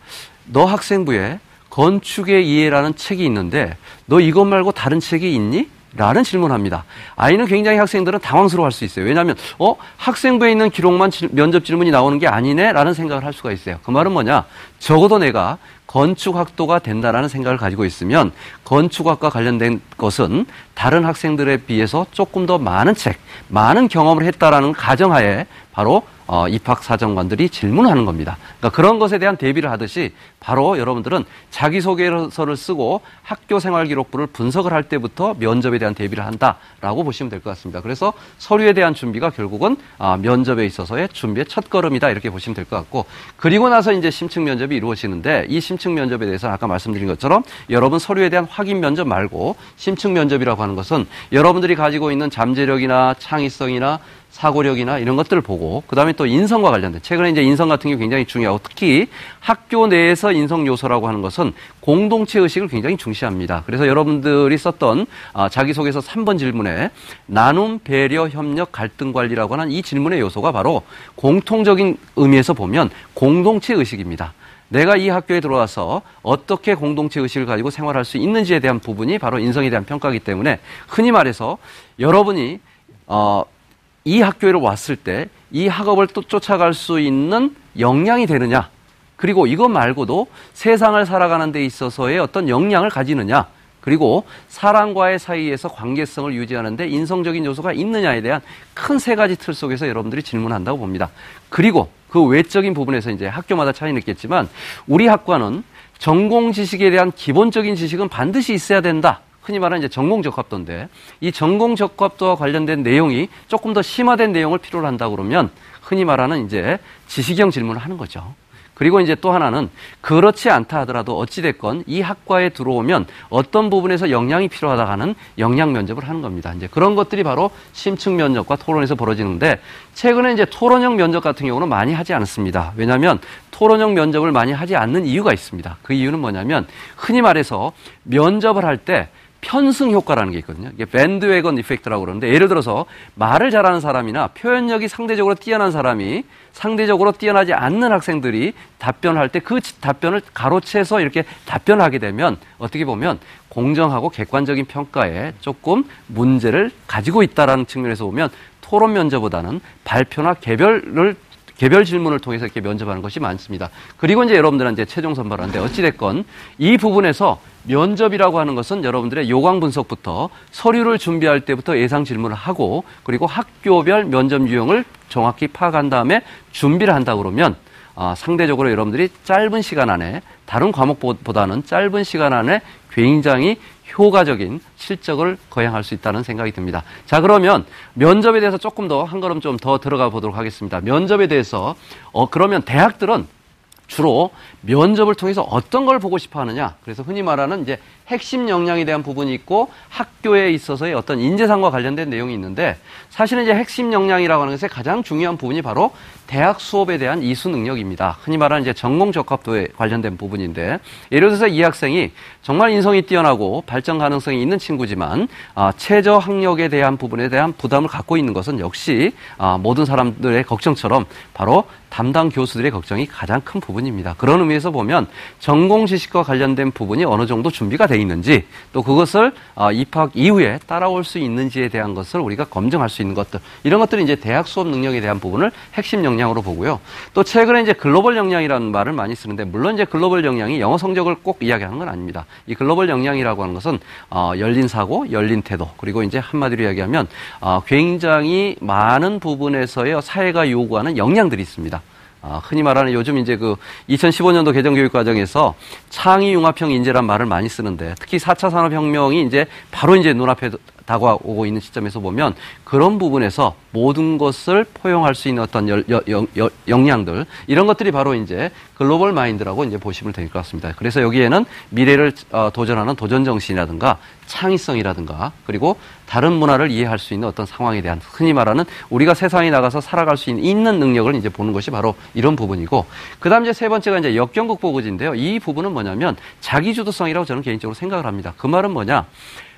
너 학생부에 건축의 이해라는 책이 있는데 너 이것 말고 다른 책이 있니? 라는 질문합니다. 아이는 굉장히 학생들은 당황스러워 할 수 있어요. 왜냐하면, 어? 학생부에 있는 기록만 질, 면접 질문이 나오는 게 아니네? 라는 생각을 할 수가 있어요. 그 말은 뭐냐? 적어도 내가 건축학도가 된다라는 생각을 가지고 있으면 건축학과 관련된 것은 다른 학생들에 비해서 조금 더 많은 책, 많은 경험을 했다라는 가정하에 바로 어, 입학 사정관들이 질문하는 겁니다. 그러니까 그런 것에 대한 대비를 하듯이 바로 여러분들은 자기소개서를 쓰고 학교 생활 기록부를 분석을 할 때부터 면접에 대한 대비를 한다라고 보시면 될 것 같습니다. 그래서 서류에 대한 준비가 결국은 아, 면접에 있어서의 준비의 첫 걸음이다 이렇게 보시면 될 것 같고 그리고 나서 이제 심층 면접이 이루어지는데 이 심층 면접에 대해서는 아까 말씀드린 것처럼 여러분 서류에 대한 확인 면접 말고 심층 면접이라고 하는 것은 여러분들이 가지고 있는 잠재력이나 창의성이나 사고력이나 이런 것들을 보고 그다음에 또 인성과 관련된 최근에 이제 인성 같은 게 굉장히 중요하고 특히 학교 내에서 인성 요소라고 하는 것은 공동체 의식을 굉장히 중시합니다. 그래서 여러분들이 썼던 아, 자기소개서 3번 질문에 나눔, 배려, 협력, 갈등 관리라고 하는 이 질문의 요소가 바로 공통적인 의미에서 보면 공동체 의식입니다. 내가 이 학교에 들어와서 어떻게 공동체 의식을 가지고 생활할 수 있는지에 대한 부분이 바로 인성에 대한 평가이기 때문에 흔히 말해서 여러분이 어, 이 학교에 왔을 때 이 학업을 또 쫓아갈 수 있는 역량이 되느냐. 그리고 이것 말고도 세상을 살아가는 데 있어서의 어떤 역량을 가지느냐. 그리고 사람과의 사이에서 관계성을 유지하는데 인성적인 요소가 있느냐에 대한 큰 세 가지 틀 속에서 여러분들이 질문한다고 봅니다. 그리고 그 외적인 부분에서 이제 학교마다 차이는 있겠지만 우리 학과는 전공 지식에 대한 기본적인 지식은 반드시 있어야 된다. 흔히 말하는 이제 전공 적합도인데 이 전공 적합도와 관련된 내용이 조금 더 심화된 내용을 필요로 한다 그러면 흔히 말하는 이제 지식형 질문을 하는 거죠. 그리고 이제 또 하나는 그렇지 않다 하더라도 어찌됐건 이 학과에 들어오면 어떤 부분에서 역량이 필요하다 하는 역량 면접을 하는 겁니다. 이제 그런 것들이 바로 심층 면접과 토론에서 벌어지는데 최근에 이제 토론형 면접 같은 경우는 많이 하지 않습니다. 왜냐하면 토론형 면접을 많이 하지 않는 이유가 있습니다. 그 이유는 뭐냐면 흔히 말해서 면접을 할때 편승 효과라는 게 있거든요. 이게 밴드웨건 이펙트라고 그러는데 예를 들어서 말을 잘하는 사람이나 표현력이 상대적으로 뛰어난 사람이 상대적으로 뛰어나지 않는 학생들이 답변할 때 그 답변을 가로채서 이렇게 답변하게 되면 어떻게 보면 공정하고 객관적인 평가에 조금 문제를 가지고 있다라는 측면에서 보면 토론 면접보다는 발표나 개별을 개별 질문을 통해서 이렇게 면접하는 것이 많습니다. 그리고 이제 여러분들한테 최종 선발하는데 어찌됐건 이 부분에서 면접이라고 하는 것은 여러분들의 요강 분석부터 서류를 준비할 때부터 예상 질문을 하고 그리고 학교별 면접 유형을 정확히 파악한 다음에 준비를 한다 그러면 아, 상대적으로 여러분들이 짧은 시간 안에 다른 과목보다는 짧은 시간 안에 굉장히 효과적인 실적을 거행할 수 있다는 생각이 듭니다. 자, 그러면 면접에 대해서 조금 더 한 걸음 좀 더 들어가 보도록 하겠습니다. 면접에 대해서 어 그러면 대학들은 주로 면접을 통해서 어떤 걸 보고 싶어 하느냐. 그래서 흔히 말하는 이제 핵심 역량에 대한 부분이 있고 학교에 있어서의 어떤 인재상과 관련된 내용이 있는데 사실은 이제 핵심 역량이라고 하는 것의 가장 중요한 부분이 바로 대학 수업에 대한 이수 능력입니다. 흔히 말하는 이제 전공 적합도에 관련된 부분인데 예를 들어서 이 학생이 정말 인성이 뛰어나고 발전 가능성이 있는 친구지만 아, 최저 학력에 대한 부분에 대한 부담을 갖고 있는 것은 역시 아, 모든 사람들의 걱정처럼 바로 담당 교수들의 걱정이 가장 큰 부분입니다. 그런 의미에서 보면 전공 지식과 관련된 부분이 어느 정도 준비가 돼 있는지 또 그것을 아, 입학 이후에 따라올 수 있는지에 대한 것을 우리가 검증할 수 있는 것들 이런 것들이 이제 대학 수업 능력에 대한 부분을 핵심 역량 으로 보고요. 또 최근에 이제 글로벌 역량이라는 말을 많이 쓰는데 물론 이제 글로벌 역량이 영어 성적을 꼭 이야기하는 건 아닙니다. 이 글로벌 역량이라고 하는 것은 어, 열린 사고, 열린 태도 그리고 이제 한마디로 이야기하면 어, 굉장히 많은 부분에서의 사회가 요구하는 역량들이 있습니다. 아, 흔히 말하는 요즘 이제 그 2015년도 개정 교육 과정에서 창의 융합형 인재란 말을 많이 쓰는데 특히 4차 산업혁명이 이제 바로 이제 눈앞에 다가오고 있는 시점에서 보면 그런 부분에서 모든 것을 포용할 수 있는 어떤 열, 여, 여, 여, 역량들 이런 것들이 바로 이제 글로벌 마인드라고 이제 보시면 될 것 같습니다. 그래서 여기에는 미래를 어, 도전하는 도전 정신이라든가 창의성이라든가 그리고 다른 문화를 이해할 수 있는 어떤 상황에 대한 흔히 말하는 우리가 세상에 나가서 살아갈 수 있는, 능력을 이제 보는 것이 바로 이런 부분이고 그다음 이제 세 번째가 이제 역경 극복 의지인데요. 이 부분은 뭐냐면 자기 주도성이라고 저는 개인적으로 생각을 합니다. 그 말은 뭐냐?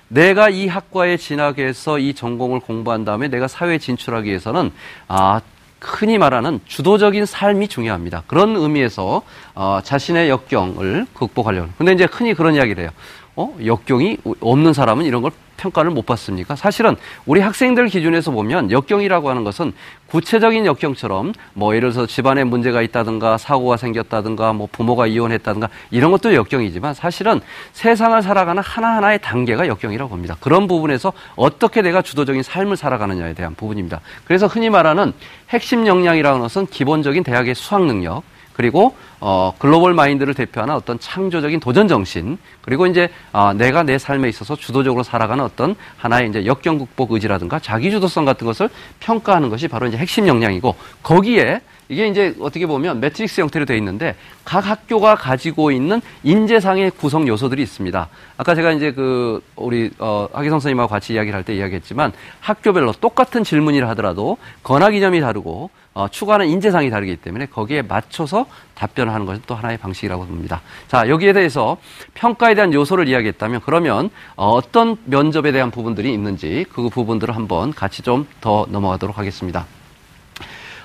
내가 이 학과에 진학해서 이 전공을 공부한 다음에 내가 사회에 진출하기 위해서는 아 흔히 말하는 주도적인 삶이 중요합니다. 그런 의미에서 어, 자신의 역경을 극복하려는. 근데 이제 흔히 그런 이야기를 해요. 어? 역경이 없는 사람은 이런 걸 평가를 못 받습니까? 사실은 우리 학생들 기준에서 보면 역경이라고 하는 것은 구체적인 역경처럼 뭐 예를 들어서 집안에 문제가 있다든가 사고가 생겼다든가 뭐 부모가 이혼했다든가 이런 것도 역경이지만 사실은 세상을 살아가는 하나하나의 단계가 역경이라고 봅니다. 그런 부분에서 어떻게 내가 주도적인 삶을 살아가느냐에 대한 부분입니다. 그래서 흔히 말하는 핵심 역량이라는 것은 기본적인 대학의 수학 능력 그리고 어, 글로벌 마인드를 대표하는 어떤 창조적인 도전 정신, 그리고 이제 어, 내가 내 삶에 있어서 주도적으로 살아가는 어떤 하나의 이제 역경 극복 의지라든가 자기 주도성 같은 것을 평가하는 것이 바로 이제 핵심 역량이고 거기에 이게 이제 어떻게 보면 매트릭스 형태로 되어 있는데 각 학교가 가지고 있는 인재상의 구성 요소들이 있습니다. 아까 제가 이제 그 우리 어 하기성 선생님하고 같이 이야기를 할 때 이야기했지만 학교별로 똑같은 질문이라 하더라도 권학 이념이 다르고 어, 추구하는 인재상이 다르기 때문에 거기에 맞춰서 답변을 하는 것은 또 하나의 방식이라고 봅니다. 자, 여기에 대해서 평가에 대한 요소를 이야기했다면 그러면 어, 떤 면접에 대한 부분들이 있는지 그 부분들을 한번 같이 좀 더 넘어가도록 하겠습니다.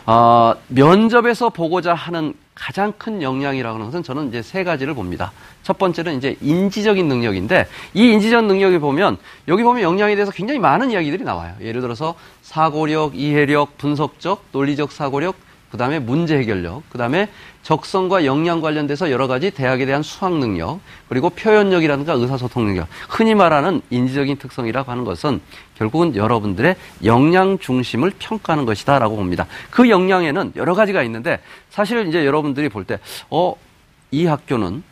어, 면접에서 보고자 하는 가장 큰 역량이라고 하는 것은 저는 이제 세 가지를 봅니다. 첫 번째는 이제 인지적인 능력인데 이 인지적 능력을 보면 여기 보면 역량에 대해서 굉장히 많은 이야기들이 나와요. 예를 들어서 사고력, 이해력, 분석적, 논리적 사고력, 그 다음에 문제 해결력, 그 다음에 적성과 역량 관련돼서 여러 가지 대학에 대한 수학 능력, 그리고 표현력이라든가 의사소통 능력, 흔히 말하는 인지적인 특성이라고 하는 것은 결국은 여러분들의 역량 중심을 평가하는 것이다라고 봅니다. 그 역량에는 여러 가지가 있는데 사실 이제 여러분들이 볼 때, 어, 이 학교는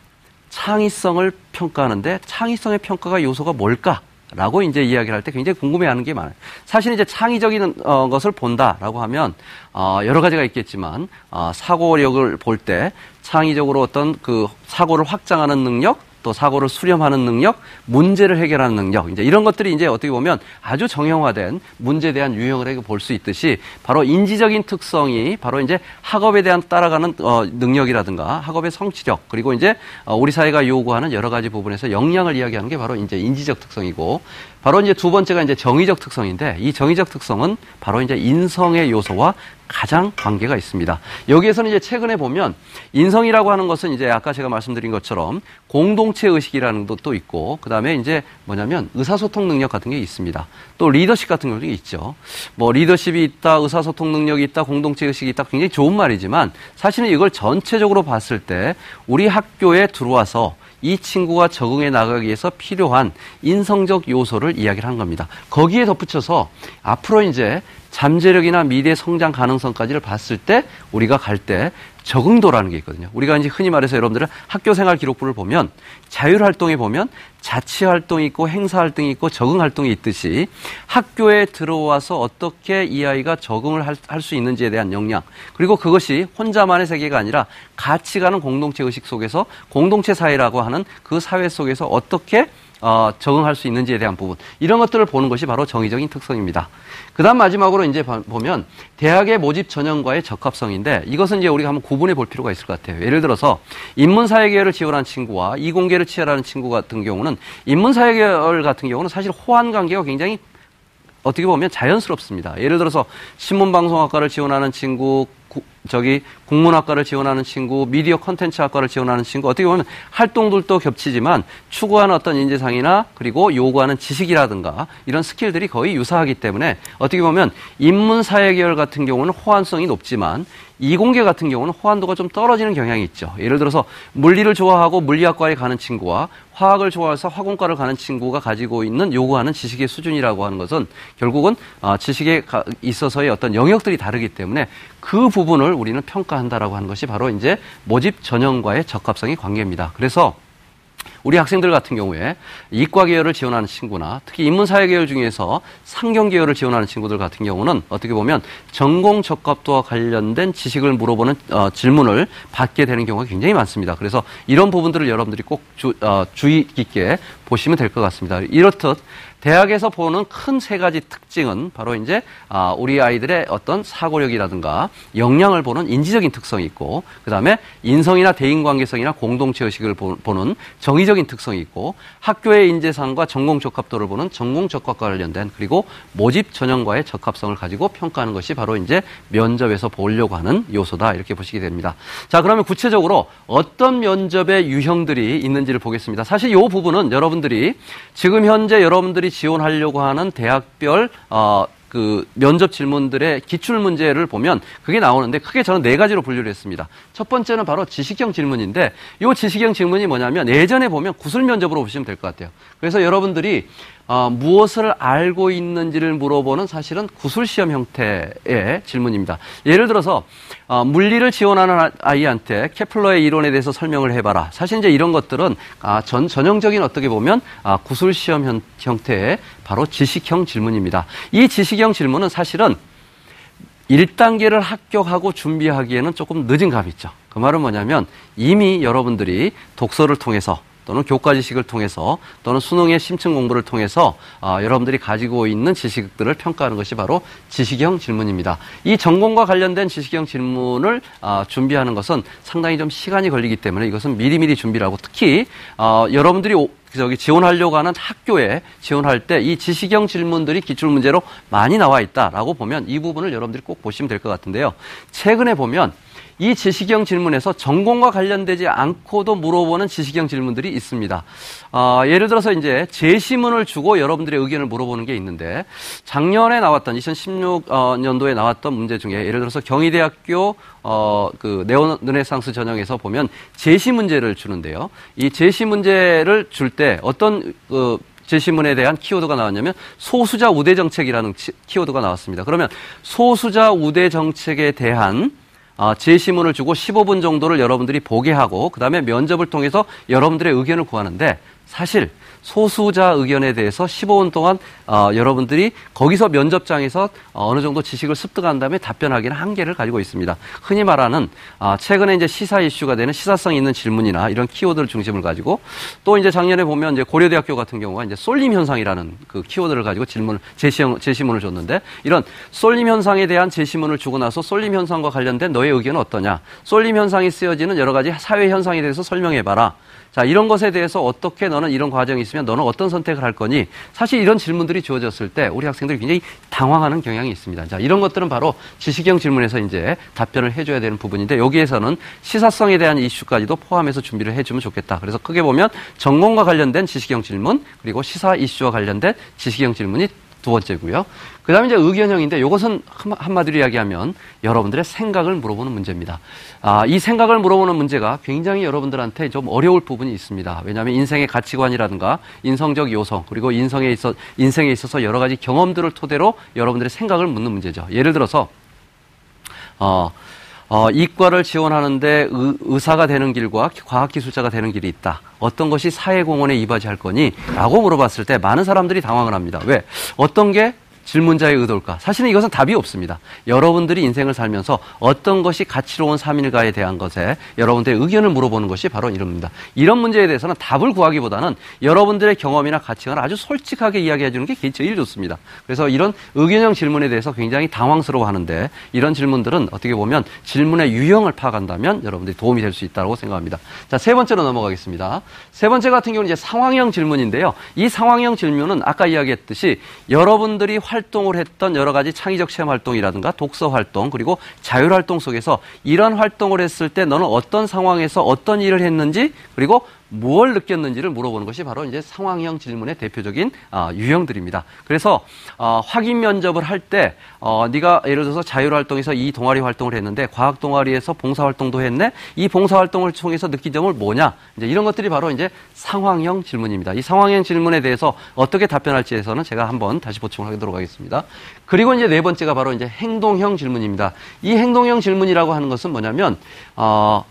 창의성을 평가하는데 창의성의 평가가 요소가 뭘까? 라고 이제 이야기를 할 때 굉장히 궁금해하는 게 많아요. 사실 이제 창의적인 어, 것을 본다라고 하면 어, 여러 가지가 있겠지만 어, 사고력을 볼 때 창의적으로 어떤 그 사고를 확장하는 능력 또 사고를 수렴하는 능력, 문제를 해결하는 능력, 이제 이런 것들이 이제 어떻게 보면 아주 정형화된 문제에 대한 유형을 볼수 있듯이 바로 인지적인 특성이 바로 이제 학업에 대한 따라가는 어, 능력이라든가 학업의 성취력 그리고 이제 어, 우리 사회가 요구하는 여러 가지 부분에서 역량을 이야기하는 게 바로 이제 인지적 특성이고 바로 이제 두 번째가 이제 정의적 특성인데 이 정의적 특성은 바로 이제 인성의 요소와 가장 관계가 있습니다. 여기에서는 이제 최근에 보면 인성이라고 하는 것은 이제 아까 제가 말씀드린 것처럼 공동체 의식이라는 것도 있고 그다음에 이제 뭐냐면 의사소통 능력 같은 게 있습니다. 또 리더십 같은 것도 있죠. 뭐 리더십이 있다, 의사소통 능력이 있다, 공동체 의식이 있다 굉장히 좋은 말이지만 사실은 이걸 전체적으로 봤을 때 우리 학교에 들어와서 이 친구가 적응해 나가기 위해서 필요한 인성적 요소를 이야기를 한 겁니다. 거기에 덧붙여서 앞으로 이제 잠재력이나 미래 성장 가능성까지를 봤을 때 우리가 갈 때 적응도라는 게 있거든요. 우리가 이제 흔히 말해서 여러분들은 학교 생활 기록부를 보면 자율 활동에 보면 자치 활동이 있고 행사 활동이 있고 적응 활동이 있듯이 학교에 들어와서 어떻게 이 아이가 적응을 할 수 있는지에 대한 역량 그리고 그것이 혼자만의 세계가 아니라 같이 가는 공동체 의식 속에서 공동체 사회라고 하는 그 사회 속에서 어떻게 어, 적응할 수 있는지에 대한 부분 이런 것들을 보는 것이 바로 정의적인 특성입니다. 그다음 마지막으로 이제 보면 대학의 모집 전형과의 적합성인데 이것은 이제 우리가 한번 구분해 볼 필요가 있을 것 같아요. 예를 들어서 인문사회계열을 지원한 친구와 이공계를 취하라는 친구 같은 경우는 인문사회계열 같은 경우는 사실 호환 관계가 굉장히 어떻게 보면 자연스럽습니다. 예를 들어서 신문방송학과를 지원하는 친구, 구, 저기 국문학과를 지원하는 친구, 미디어 컨텐츠 학과를 지원하는 친구 어떻게 보면 활동들도 겹치지만 추구하는 어떤 인재상이나 그리고 요구하는 지식이라든가 이런 스킬들이 거의 유사하기 때문에 어떻게 보면 인문사회 계열 같은 경우는 호환성이 높지만 이공계 같은 경우는 호환도가 좀 떨어지는 경향이 있죠. 예를 들어서 물리를 좋아하고 물리학과에 가는 친구와 화학을 좋아해서 화공과를 가는 친구가 가지고 있는 요구하는 지식의 수준이라고 하는 것은 결국은 어, 지식에 있어서의 어떤 영역들이 다르기 때문에 그 부분을 우리는 평가한다라고 하는 것이 바로 이제 모집 전형과의 적합성이 관계입니다. 그래서 우리 학생들 같은 경우에 이과 계열을 지원하는 친구나 특히 인문사회 계열 중에서 상경 계열을 지원하는 친구들 같은 경우는 어떻게 보면 전공 적합도와 관련된 지식을 물어보는 어, 질문을 받게 되는 경우가 굉장히 많습니다. 그래서 이런 부분들을 여러분들이 꼭 주, 어, 주의 깊게 보시면 될 것 같습니다. 이렇듯 대학에서 보는 큰 세 가지 특징은 바로 이제 아, 우리 아이들의 어떤 사고력이라든가 역량을 보는 인지적인 특성이 있고 그다음에 인성이나 대인관계성이나 공동체 의식을 보는 정의적인 특성이 있고 학교의 인재상과 전공 적합도를 보는 전공 적합과 관련된 그리고 모집 전형과의 적합성을 가지고 평가하는 것이 바로 이제 면접에서 보려고 하는 요소다 이렇게 보시게 됩니다. 자 그러면 구체적으로 어떤 면접의 유형들이 있는지를 보겠습니다. 사실 이 부분은 여러분들이 지금 현재 여러분들이 지원하려고 하는 대학별 어, 그 면접 질문들의 기출 문제를 보면 그게 나오는데 크게 저는 네 가지로 분류를 했습니다. 첫 번째는 바로 지식형 질문인데 이 지식형 질문이 뭐냐면 예전에 보면 구술 면접으로 보시면 될 것 같아요. 그래서 여러분들이 어, 무엇을 알고 있는지를 물어보는 사실은 구술시험 형태의 질문입니다. 예를 들어서 어, 물리를 지원하는 아이한테 케플러의 이론에 대해서 설명을 해봐라. 사실 이제 이런 것들은 아, 전 전형적인 어떻게 보면 아, 구술시험 형, 형태의 바로 지식형 질문입니다. 이 지식형 질문은 사실은 1단계를 합격하고 준비하기에는 조금 늦은 감이 있죠. 그 말은 뭐냐면 이미 여러분들이 독서를 통해서 또는 교과 지식을 통해서 또는 수능의 심층 공부를 통해서 어, 여러분들이 가지고 있는 지식들을 평가하는 것이 바로 지식형 질문입니다. 이 전공과 관련된 지식형 질문을 어, 준비하는 것은 상당히 좀 시간이 걸리기 때문에 이것은 미리미리 준비를 하고 특히 어, 여러분들이 저기 지원하려고 하는 학교에 지원할 때 이 지식형 질문들이 기출 문제로 많이 나와 있다라고 보면 이 부분을 여러분들이 꼭 보시면 될 것 같은데요. 최근에 보면 이 지식형 질문에서 전공과 관련되지 않고도 물어보는 지식형 질문들이 있습니다. 어, 예를 들어서 이제 제시문을 주고 여러분들의 의견을 물어보는 게 있는데 작년에 나왔던 2016년도에 나왔던 문제 중에 예를 들어서 경희대학교 어, 그 네오 르네상스 전형에서 보면 제시 문제를 주는데요. 이 제시 문제를 줄 때 어떤 그 제시문에 대한 키워드가 나왔냐면 소수자 우대 정책이라는 키워드가 나왔습니다. 그러면 소수자 우대 정책에 대한 어, 제시문을 주고 15분 정도를 여러분들이 보게 하고 그다음에 면접을 통해서 여러분들의 의견을 구하는데 사실 소수자 의견에 대해서 15분 동안 어, 여러분들이 거기서 면접장에서 어느 정도 지식을 습득한 다음에 답변하기는 한계를 가지고 있습니다. 흔히 말하는 어, 최근에 이제 시사 이슈가 되는 시사성 있는 질문이나 이런 키워드를 중심을 가지고 또 이제 작년에 보면 이제 고려대학교 같은 경우가 이제 쏠림 현상이라는 그 키워드를 가지고 질문을 제시, 제시문을 줬는데 이런 쏠림 현상에 대한 제시문을 주고 나서 쏠림 현상과 관련된 너의 의견은 어떠냐? 쏠림 현상이 쓰여지는 여러 가지 사회 현상에 대해서 설명해 봐라. 자, 이런 것에 대해서 어떻게 너는 이런 과정이 있으면 너는 어떤 선택을 할 거니? 사실 이런 질문들이 주어졌을 때 우리 학생들이 굉장히 당황하는 경향이 있습니다. 자, 이런 것들은 바로 지식형 질문에서 이제 답변을 해줘야 되는 부분인데 여기에서는 시사성에 대한 이슈까지도 포함해서 준비를 해주면 좋겠다. 그래서 크게 보면 전공과 관련된 지식형 질문 그리고 시사 이슈와 관련된 지식형 질문이 두 번째고요. 그 다음에 이제 의견형인데 이것은 한마디로 이야기하면 여러분들의 생각을 물어보는 문제입니다. 아, 이 생각을 물어보는 문제가 굉장히 여러분들한테 좀 어려울 부분이 있습니다. 왜냐하면 인생의 가치관이라든가 인성적 요소 그리고 인성에 있어, 인생에 있어서 여러 가지 경험들을 토대로 여러분들의 생각을 묻는 문제죠. 예를 들어서 어, 어, 이과를 지원하는데 의, 사가 되는 길과 과학기술자가 되는 길이 있다. 어떤 것이 사회공헌에 이바지할 거니? 라고 물어봤을 때 많은 사람들이 당황을 합니다. 왜? 어떤 게 질문자의 의도일까? 사실은 이것은 답이 없습니다. 여러분들이 인생을 살면서 어떤 것이 가치로운 삶일까에 대한 것에 여러분들의 의견을 물어보는 것이 바로 이럽니다. 이런 문제에 대해서는 답을 구하기보다는 여러분들의 경험이나 가치관을 아주 솔직하게 이야기해 주는 게 제일 좋습니다. 그래서 이런 의견형 질문에 대해서 굉장히 당황스러워 하는데 이런 질문들은 어떻게 보면 질문의 유형을 파악한다면 여러분들이 도움이 될 수 있다고 생각합니다. 자, 세 번째로 넘어가겠습니다. 세 번째 같은 경우는 이제 상황형 질문인데요. 이 상황형 질문은 아까 이야기했듯이 여러분들이 활 활동을 했던 여러 가지 창의적 체험 활동이라든가 독서 활동 그리고 자율 활동 속에서 이런 활동을 했을 때 너는 어떤 상황에서 어떤 일을 했는지 그리고 무엇을 느꼈는지를 물어보는 것이 바로 이제 상황형 질문의 대표적인 어, 유형들입니다. 그래서 어, 확인 면접을 할 때 어, 네가 예를 들어서 자율 활동에서 이 동아리 활동을 했는데 과학 동아리에서 봉사 활동도 했네. 이 봉사 활동을 통해서 느낀 점을 뭐냐? 이제 이런 것들이 바로 이제 상황형 질문입니다. 이 상황형 질문에 대해서 어떻게 답변할지에서는 제가 한번 다시 보충하도록 하겠습니다. 그리고 이제 네 번째가 바로 이제 행동형 질문입니다. 이 행동형 질문이라고 하는 것은 뭐냐면 어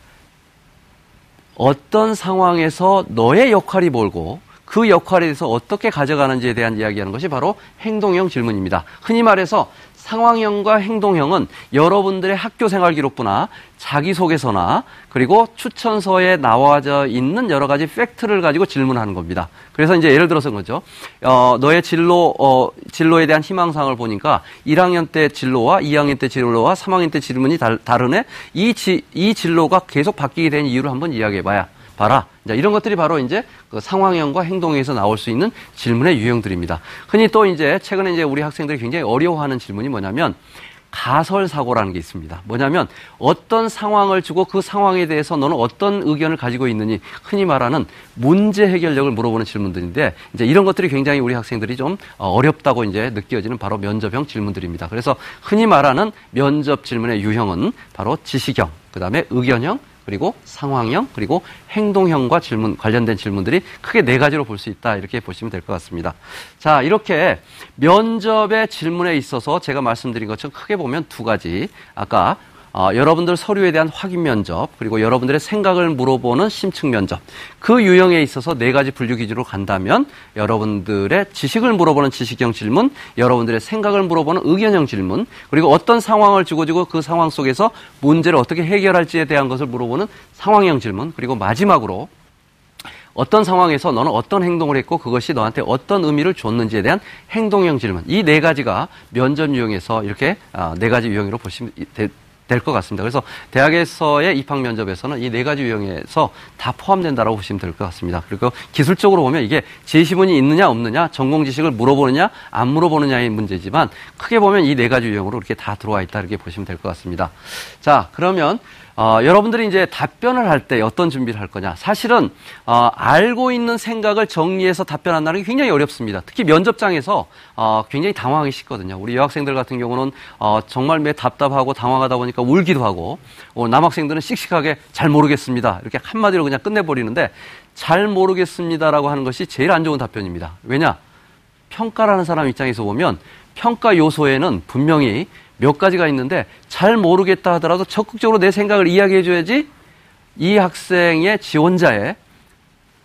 어떤 상황에서 너의 역할이 뭘고 그 역할에 대해서 어떻게 가져가는지에 대한 이야기하는 것이 바로 행동형 질문입니다. 흔히 말해서 상황형과 행동형은 여러분들의 학교 생활 기록부나 자기소개서나 그리고 추천서에 나와져 있는 여러 가지 팩트를 가지고 질문하는 겁니다. 그래서 이제 예를 들어서 거죠. 어, 너의 진로, 어, 진로에 대한 희망사항을 보니까 1학년 때 진로와 2학년 때 진로와 3학년 때 질문이 다, 다르네? 이, 지, 이 진로가 계속 바뀌게 된 이유를 한번 이야기해 봐야. 봐라. 이제 이런 것들이 바로 이제 그 상황형과 행동에서 나올 수 있는 질문의 유형들입니다. 흔히 또 이제 최근에 이제 우리 학생들이 굉장히 어려워하는 질문이 뭐냐면 가설 사고라는 게 있습니다. 뭐냐면 어떤 상황을 주고 그 상황에 대해서 너는 어떤 의견을 가지고 있느니 흔히 말하는 문제 해결력을 물어보는 질문들인데 이제 이런 것들이 굉장히 우리 학생들이 좀 어, 어렵다고 이제 느껴지는 바로 면접형 질문들입니다. 그래서 흔히 말하는 면접 질문의 유형은 바로 지식형, 그다음에 의견형, 그리고 상황형, 그리고 행동형과 질문, 관련된 질문들이 크게 네 가지로 볼 수 있다. 이렇게 보시면 될 것 같습니다. 자, 이렇게 면접의 질문에 있어서 제가 말씀드린 것처럼 크게 보면 두 가지. 아까 어, 여러분들 서류에 대한 확인 면접, 그리고 여러분들의 생각을 물어보는 심층 면접. 그 유형에 있어서 네 가지 분류 기준으로 간다면 여러분들의 지식을 물어보는 지식형 질문, 여러분들의 생각을 물어보는 의견형 질문, 그리고 어떤 상황을 주고 주고 그 상황 속에서 문제를 어떻게 해결할지에 대한 것을 물어보는 상황형 질문, 그리고 마지막으로 어떤 상황에서 너는 어떤 행동을 했고 그것이 너한테 어떤 의미를 줬는지에 대한 행동형 질문. 이 네 가지가 면접 유형에서 이렇게 아, 네 가지 유형으로 보시면 될 것 같습니다. 그래서 대학에서의 입학 면접에서는 이 네 가지 유형에서 다 포함된다라고 보시면 될 것 같습니다. 그리고 기술적으로 보면 이게 제시문이 있느냐 없느냐 전공 지식을 물어보느냐 안 물어보느냐의 문제지만 크게 보면 이 네 가지 유형으로 이렇게 다 들어와 있다 이렇게 보시면 될 것 같습니다. 자 그러면 어, 여러분들이 이제 답변을 할 때 어떤 준비를 할 거냐. 사실은, 어, 알고 있는 생각을 정리해서 답변한다는 게 굉장히 어렵습니다. 특히 면접장에서, 어, 굉장히 당황하기 쉽거든요. 우리 여학생들 같은 경우는, 어, 정말 매 답답하고 당황하다 보니까 울기도 하고, 어, 남학생들은 씩씩하게 잘 모르겠습니다. 이렇게 한마디로 그냥 끝내버리는데, 잘 모르겠습니다라고 하는 것이 제일 안 좋은 답변입니다. 왜냐? 평가라는 사람 입장에서 보면, 평가 요소에는 분명히 몇 가지가 있는데 잘 모르겠다 하더라도 적극적으로 내 생각을 이야기해 줘야지 이 학생의 지원자의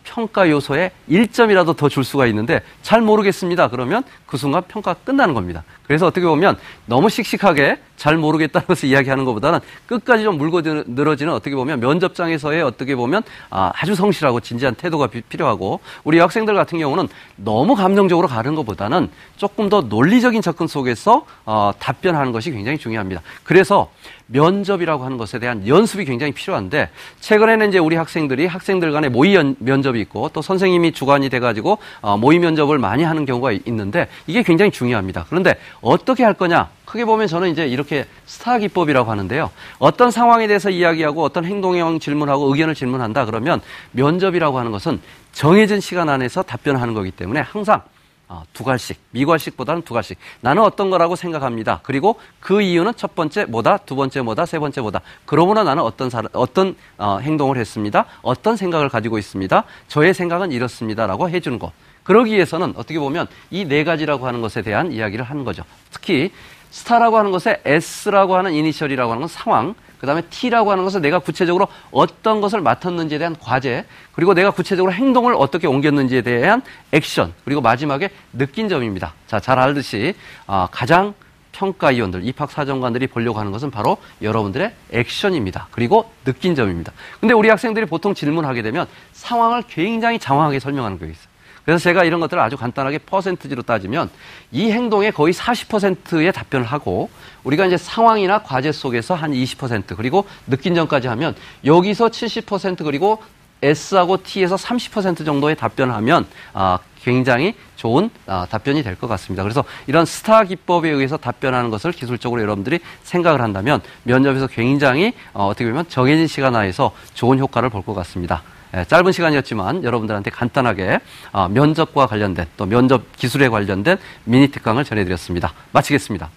평가 요소에 1점이라도 더 줄 수가 있는데 잘 모르겠습니다. 그러면 그 순간 평가가 끝나는 겁니다. 그래서 어떻게 보면 너무 씩씩하게 잘 모르겠다는 것을 이야기하는 것보다는 끝까지 좀 물고 늘어지는 어떻게 보면 면접장에서의 어떻게 보면 아, 아주 성실하고 진지한 태도가 필요하고 우리 학생들 같은 경우는 너무 감정적으로 가는 것보다는 조금 더 논리적인 접근 속에서 어, 답변하는 것이 굉장히 중요합니다. 그래서 면접이라고 하는 것에 대한 연습이 굉장히 필요한데 최근에는 이제 우리 학생들이 학생들 간의 모의 면접이 있고 또 선생님이 주관이 돼가지고 어, 모의 면접을 많이 하는 경우가 있는데 이게 굉장히 중요합니다. 그런데 어떻게 할 거냐? 크게 보면 저는 이제 이렇게 스타 기법이라고 하는데요. 어떤 상황에 대해서 이야기하고 어떤 행동형 질문하고 의견을 질문한다 그러면 면접이라고 하는 것은 정해진 시간 안에서 답변하는 거기 때문에 항상 어, 두 갈씩, 미괄식보다는 두 갈씩. 나는 어떤 거라고 생각합니다. 그리고 그 이유는 첫 번째 뭐다, 두 번째 뭐다, 세 번째 뭐다. 그러므로 나는 어떤 사람, 어떤 어, 행동을 했습니다. 어떤 생각을 가지고 있습니다. 저의 생각은 이렇습니다라고 해주는 것. 그러기 위해서는 어떻게 보면 이 네 가지라고 하는 것에 대한 이야기를 하는 거죠. 특히 스타라고 하는 것에 S라고 하는 이니셜이라고 하는 건 상황, 그 다음에 T라고 하는 것은 내가 구체적으로 어떤 것을 맡았는지에 대한 과제, 그리고 내가 구체적으로 행동을 어떻게 옮겼는지에 대한 액션, 그리고 마지막에 느낀 점입니다. 자, 잘 알듯이 어, 가장 평가위원들, 입학사정관들이 보려고 하는 것은 바로 여러분들의 액션입니다. 그리고 느낀 점입니다. 근데 우리 학생들이 보통 질문하게 되면 상황을 굉장히 장황하게 설명하는 게 있어요. 그래서 제가 이런 것들을 아주 간단하게 퍼센트지로 따지면 이 행동에 거의 40%의 답변을 하고 우리가 이제 상황이나 과제 속에서 한 20% 그리고 느낀 점까지 하면 여기서 70% 그리고 S하고 T에서 30% 정도의 답변을 하면 아, 굉장히 좋은 아, 답변이 될 것 같습니다. 그래서 이런 스타 기법에 의해서 답변하는 것을 기술적으로 여러분들이 생각을 한다면 면접에서 굉장히 어, 어떻게 보면 정해진 시간 하에서 좋은 효과를 볼 것 같습니다. 예, 짧은 시간이었지만 여러분들한테 간단하게 어, 면접과 관련된 또 면접 기술에 관련된 미니 특강을 전해드렸습니다. 마치겠습니다.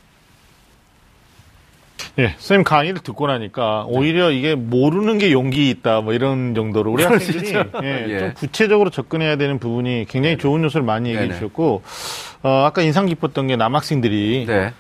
예, 선생님 강의를 듣고 나니까 오히려 이게 모르는 게 용기 있다 뭐 이런 정도로 우리 학생들이 예, 예. 좀 구체적으로 접근해야 되는 부분이 굉장히 좋은 요소를 많이 얘기해 네네. 주셨고 어, 아까 인상 깊었던 게 남학생들이 네.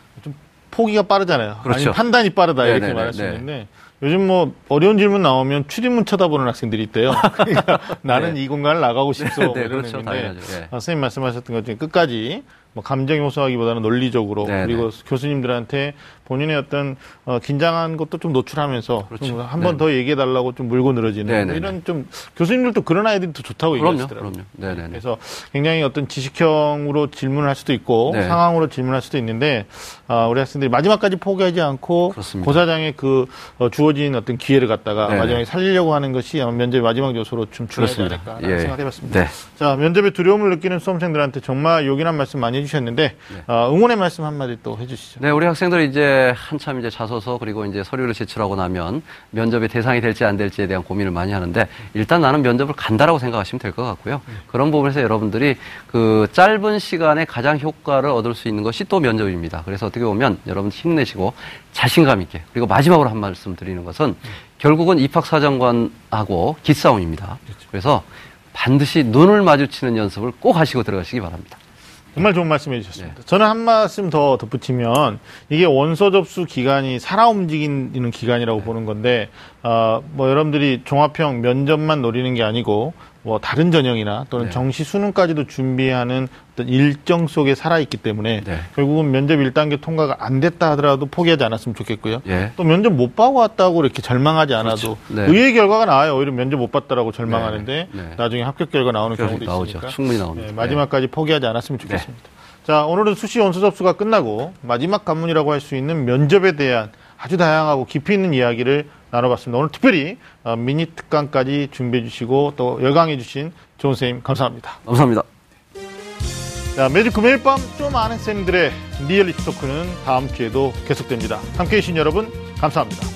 포기가 빠르잖아요. 그렇죠. 아니 판단이 빠르다 이렇게 네네네, 말하시는데 요즘 뭐 어려운 질문 나오면 출입문 쳐다보는 학생들이 있대요. [LAUGHS] 그러니까 나는 네. 이 공간을 나가고 싶어. 네, 뭐 네, 그렇죠. 당연하죠. 예. 아, 선생님 말씀하셨던 것 중에 끝까지 뭐 감정 요소하기보다는 논리적으로 네, 그리고 교수님들한테 본인의 어떤 어, 긴장한 것도 좀 노출하면서 그렇죠. 한번 네. 더 얘기해 달라고 좀 물고 늘어지는 네, 뭐 네, 이런 좀 교수님들도 그런 아이들이 더 좋다고 얘기하시더라고요. 그럼요. 네네네. 그래서 굉장히 어떤 지식형으로 질문을 할 수도 있고 네. 상황으로 질문할 수도 있는데 아, 우리 학생들이 마지막까지 포기하지 않고 그렇습니다. 고사장의 그 어, 주어진 어떤 기회를 갖다가 네네. 마지막에 살리려고 하는 것이 면접의 마지막 요소로 좀 그렇습니다. 않을까 예. 생각해봤습니다. 네. 자 면접에 두려움을 느끼는 수험생들한테 정말 요긴한 말씀 많이 해주셨는데 아, 응원의 말씀 한마디 또 해주시죠. 네, 우리 학생들이 이제 한참 이제 자소서 그리고 이제 서류를 제출하고 나면 면접의 대상이 될지 안 될지에 대한 고민을 많이 하는데 일단 나는 면접을 간다라고 생각하시면 될 것 같고요. 그런 부분에서 여러분들이 그 짧은 시간에 가장 효과를 얻을 수 있는 것이 또 면접입니다. 그래서 어떻게 보면 여러분 힘내시고 자신감 있게 그리고 마지막으로 한 말씀 드리는 것은 결국은 입학사정관하고 기싸움입니다. 그래서 반드시 눈을 마주치는 연습을 꼭 하시고 들어가시기 바랍니다. 정말 좋은 말씀 해주셨습니다. 네. 저는 한 말씀 더 덧붙이면 이게 원서 접수 기간이 살아 움직이는 기간이라고 보는 건데 어, 뭐 여러분들이 종합형 면접만 노리는 게 아니고 뭐 다른 전형이나 또는 네. 정시 수능까지도 준비하는 어떤 일정 속에 살아 있기 때문에 네. 결국은 면접 1단계 통과가 안 됐다 하더라도 포기하지 않았으면 좋겠고요. 예. 또 면접 못 봐고 왔다고 이렇게 절망하지 않아도 네. 의외의 결과가 나와요. 오히려 면접 못 봤다라고 절망하는데 네. 네. 나중에 합격 결과 나오는 경우도 나오죠. 있으니까 충분히 나옵니다. 네, 마지막까지 포기하지 않았으면 좋겠습니다. 자, 오늘은 수시 원서 접수가 끝나고 마지막 관문이라고 할 수 있는 면접에 대한 아주 다양하고 깊이 있는 이야기를 나눠봤습니다. 오늘 특별히 어, 미니 특강까지 준비해 주시고 또 열강해 주신 좋은 선생님 감사합니다. 감사합니다. 자, 매주 금요일 밤 좀 아는 쌤들의 리얼리티 토크는 다음 주에도 계속됩니다. 함께 해 주신 여러분 감사합니다.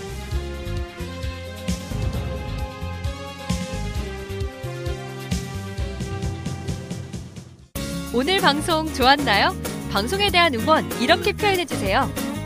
오늘 방송 좋았나요? 방송에 대한 응원 이렇게 표현해 주세요.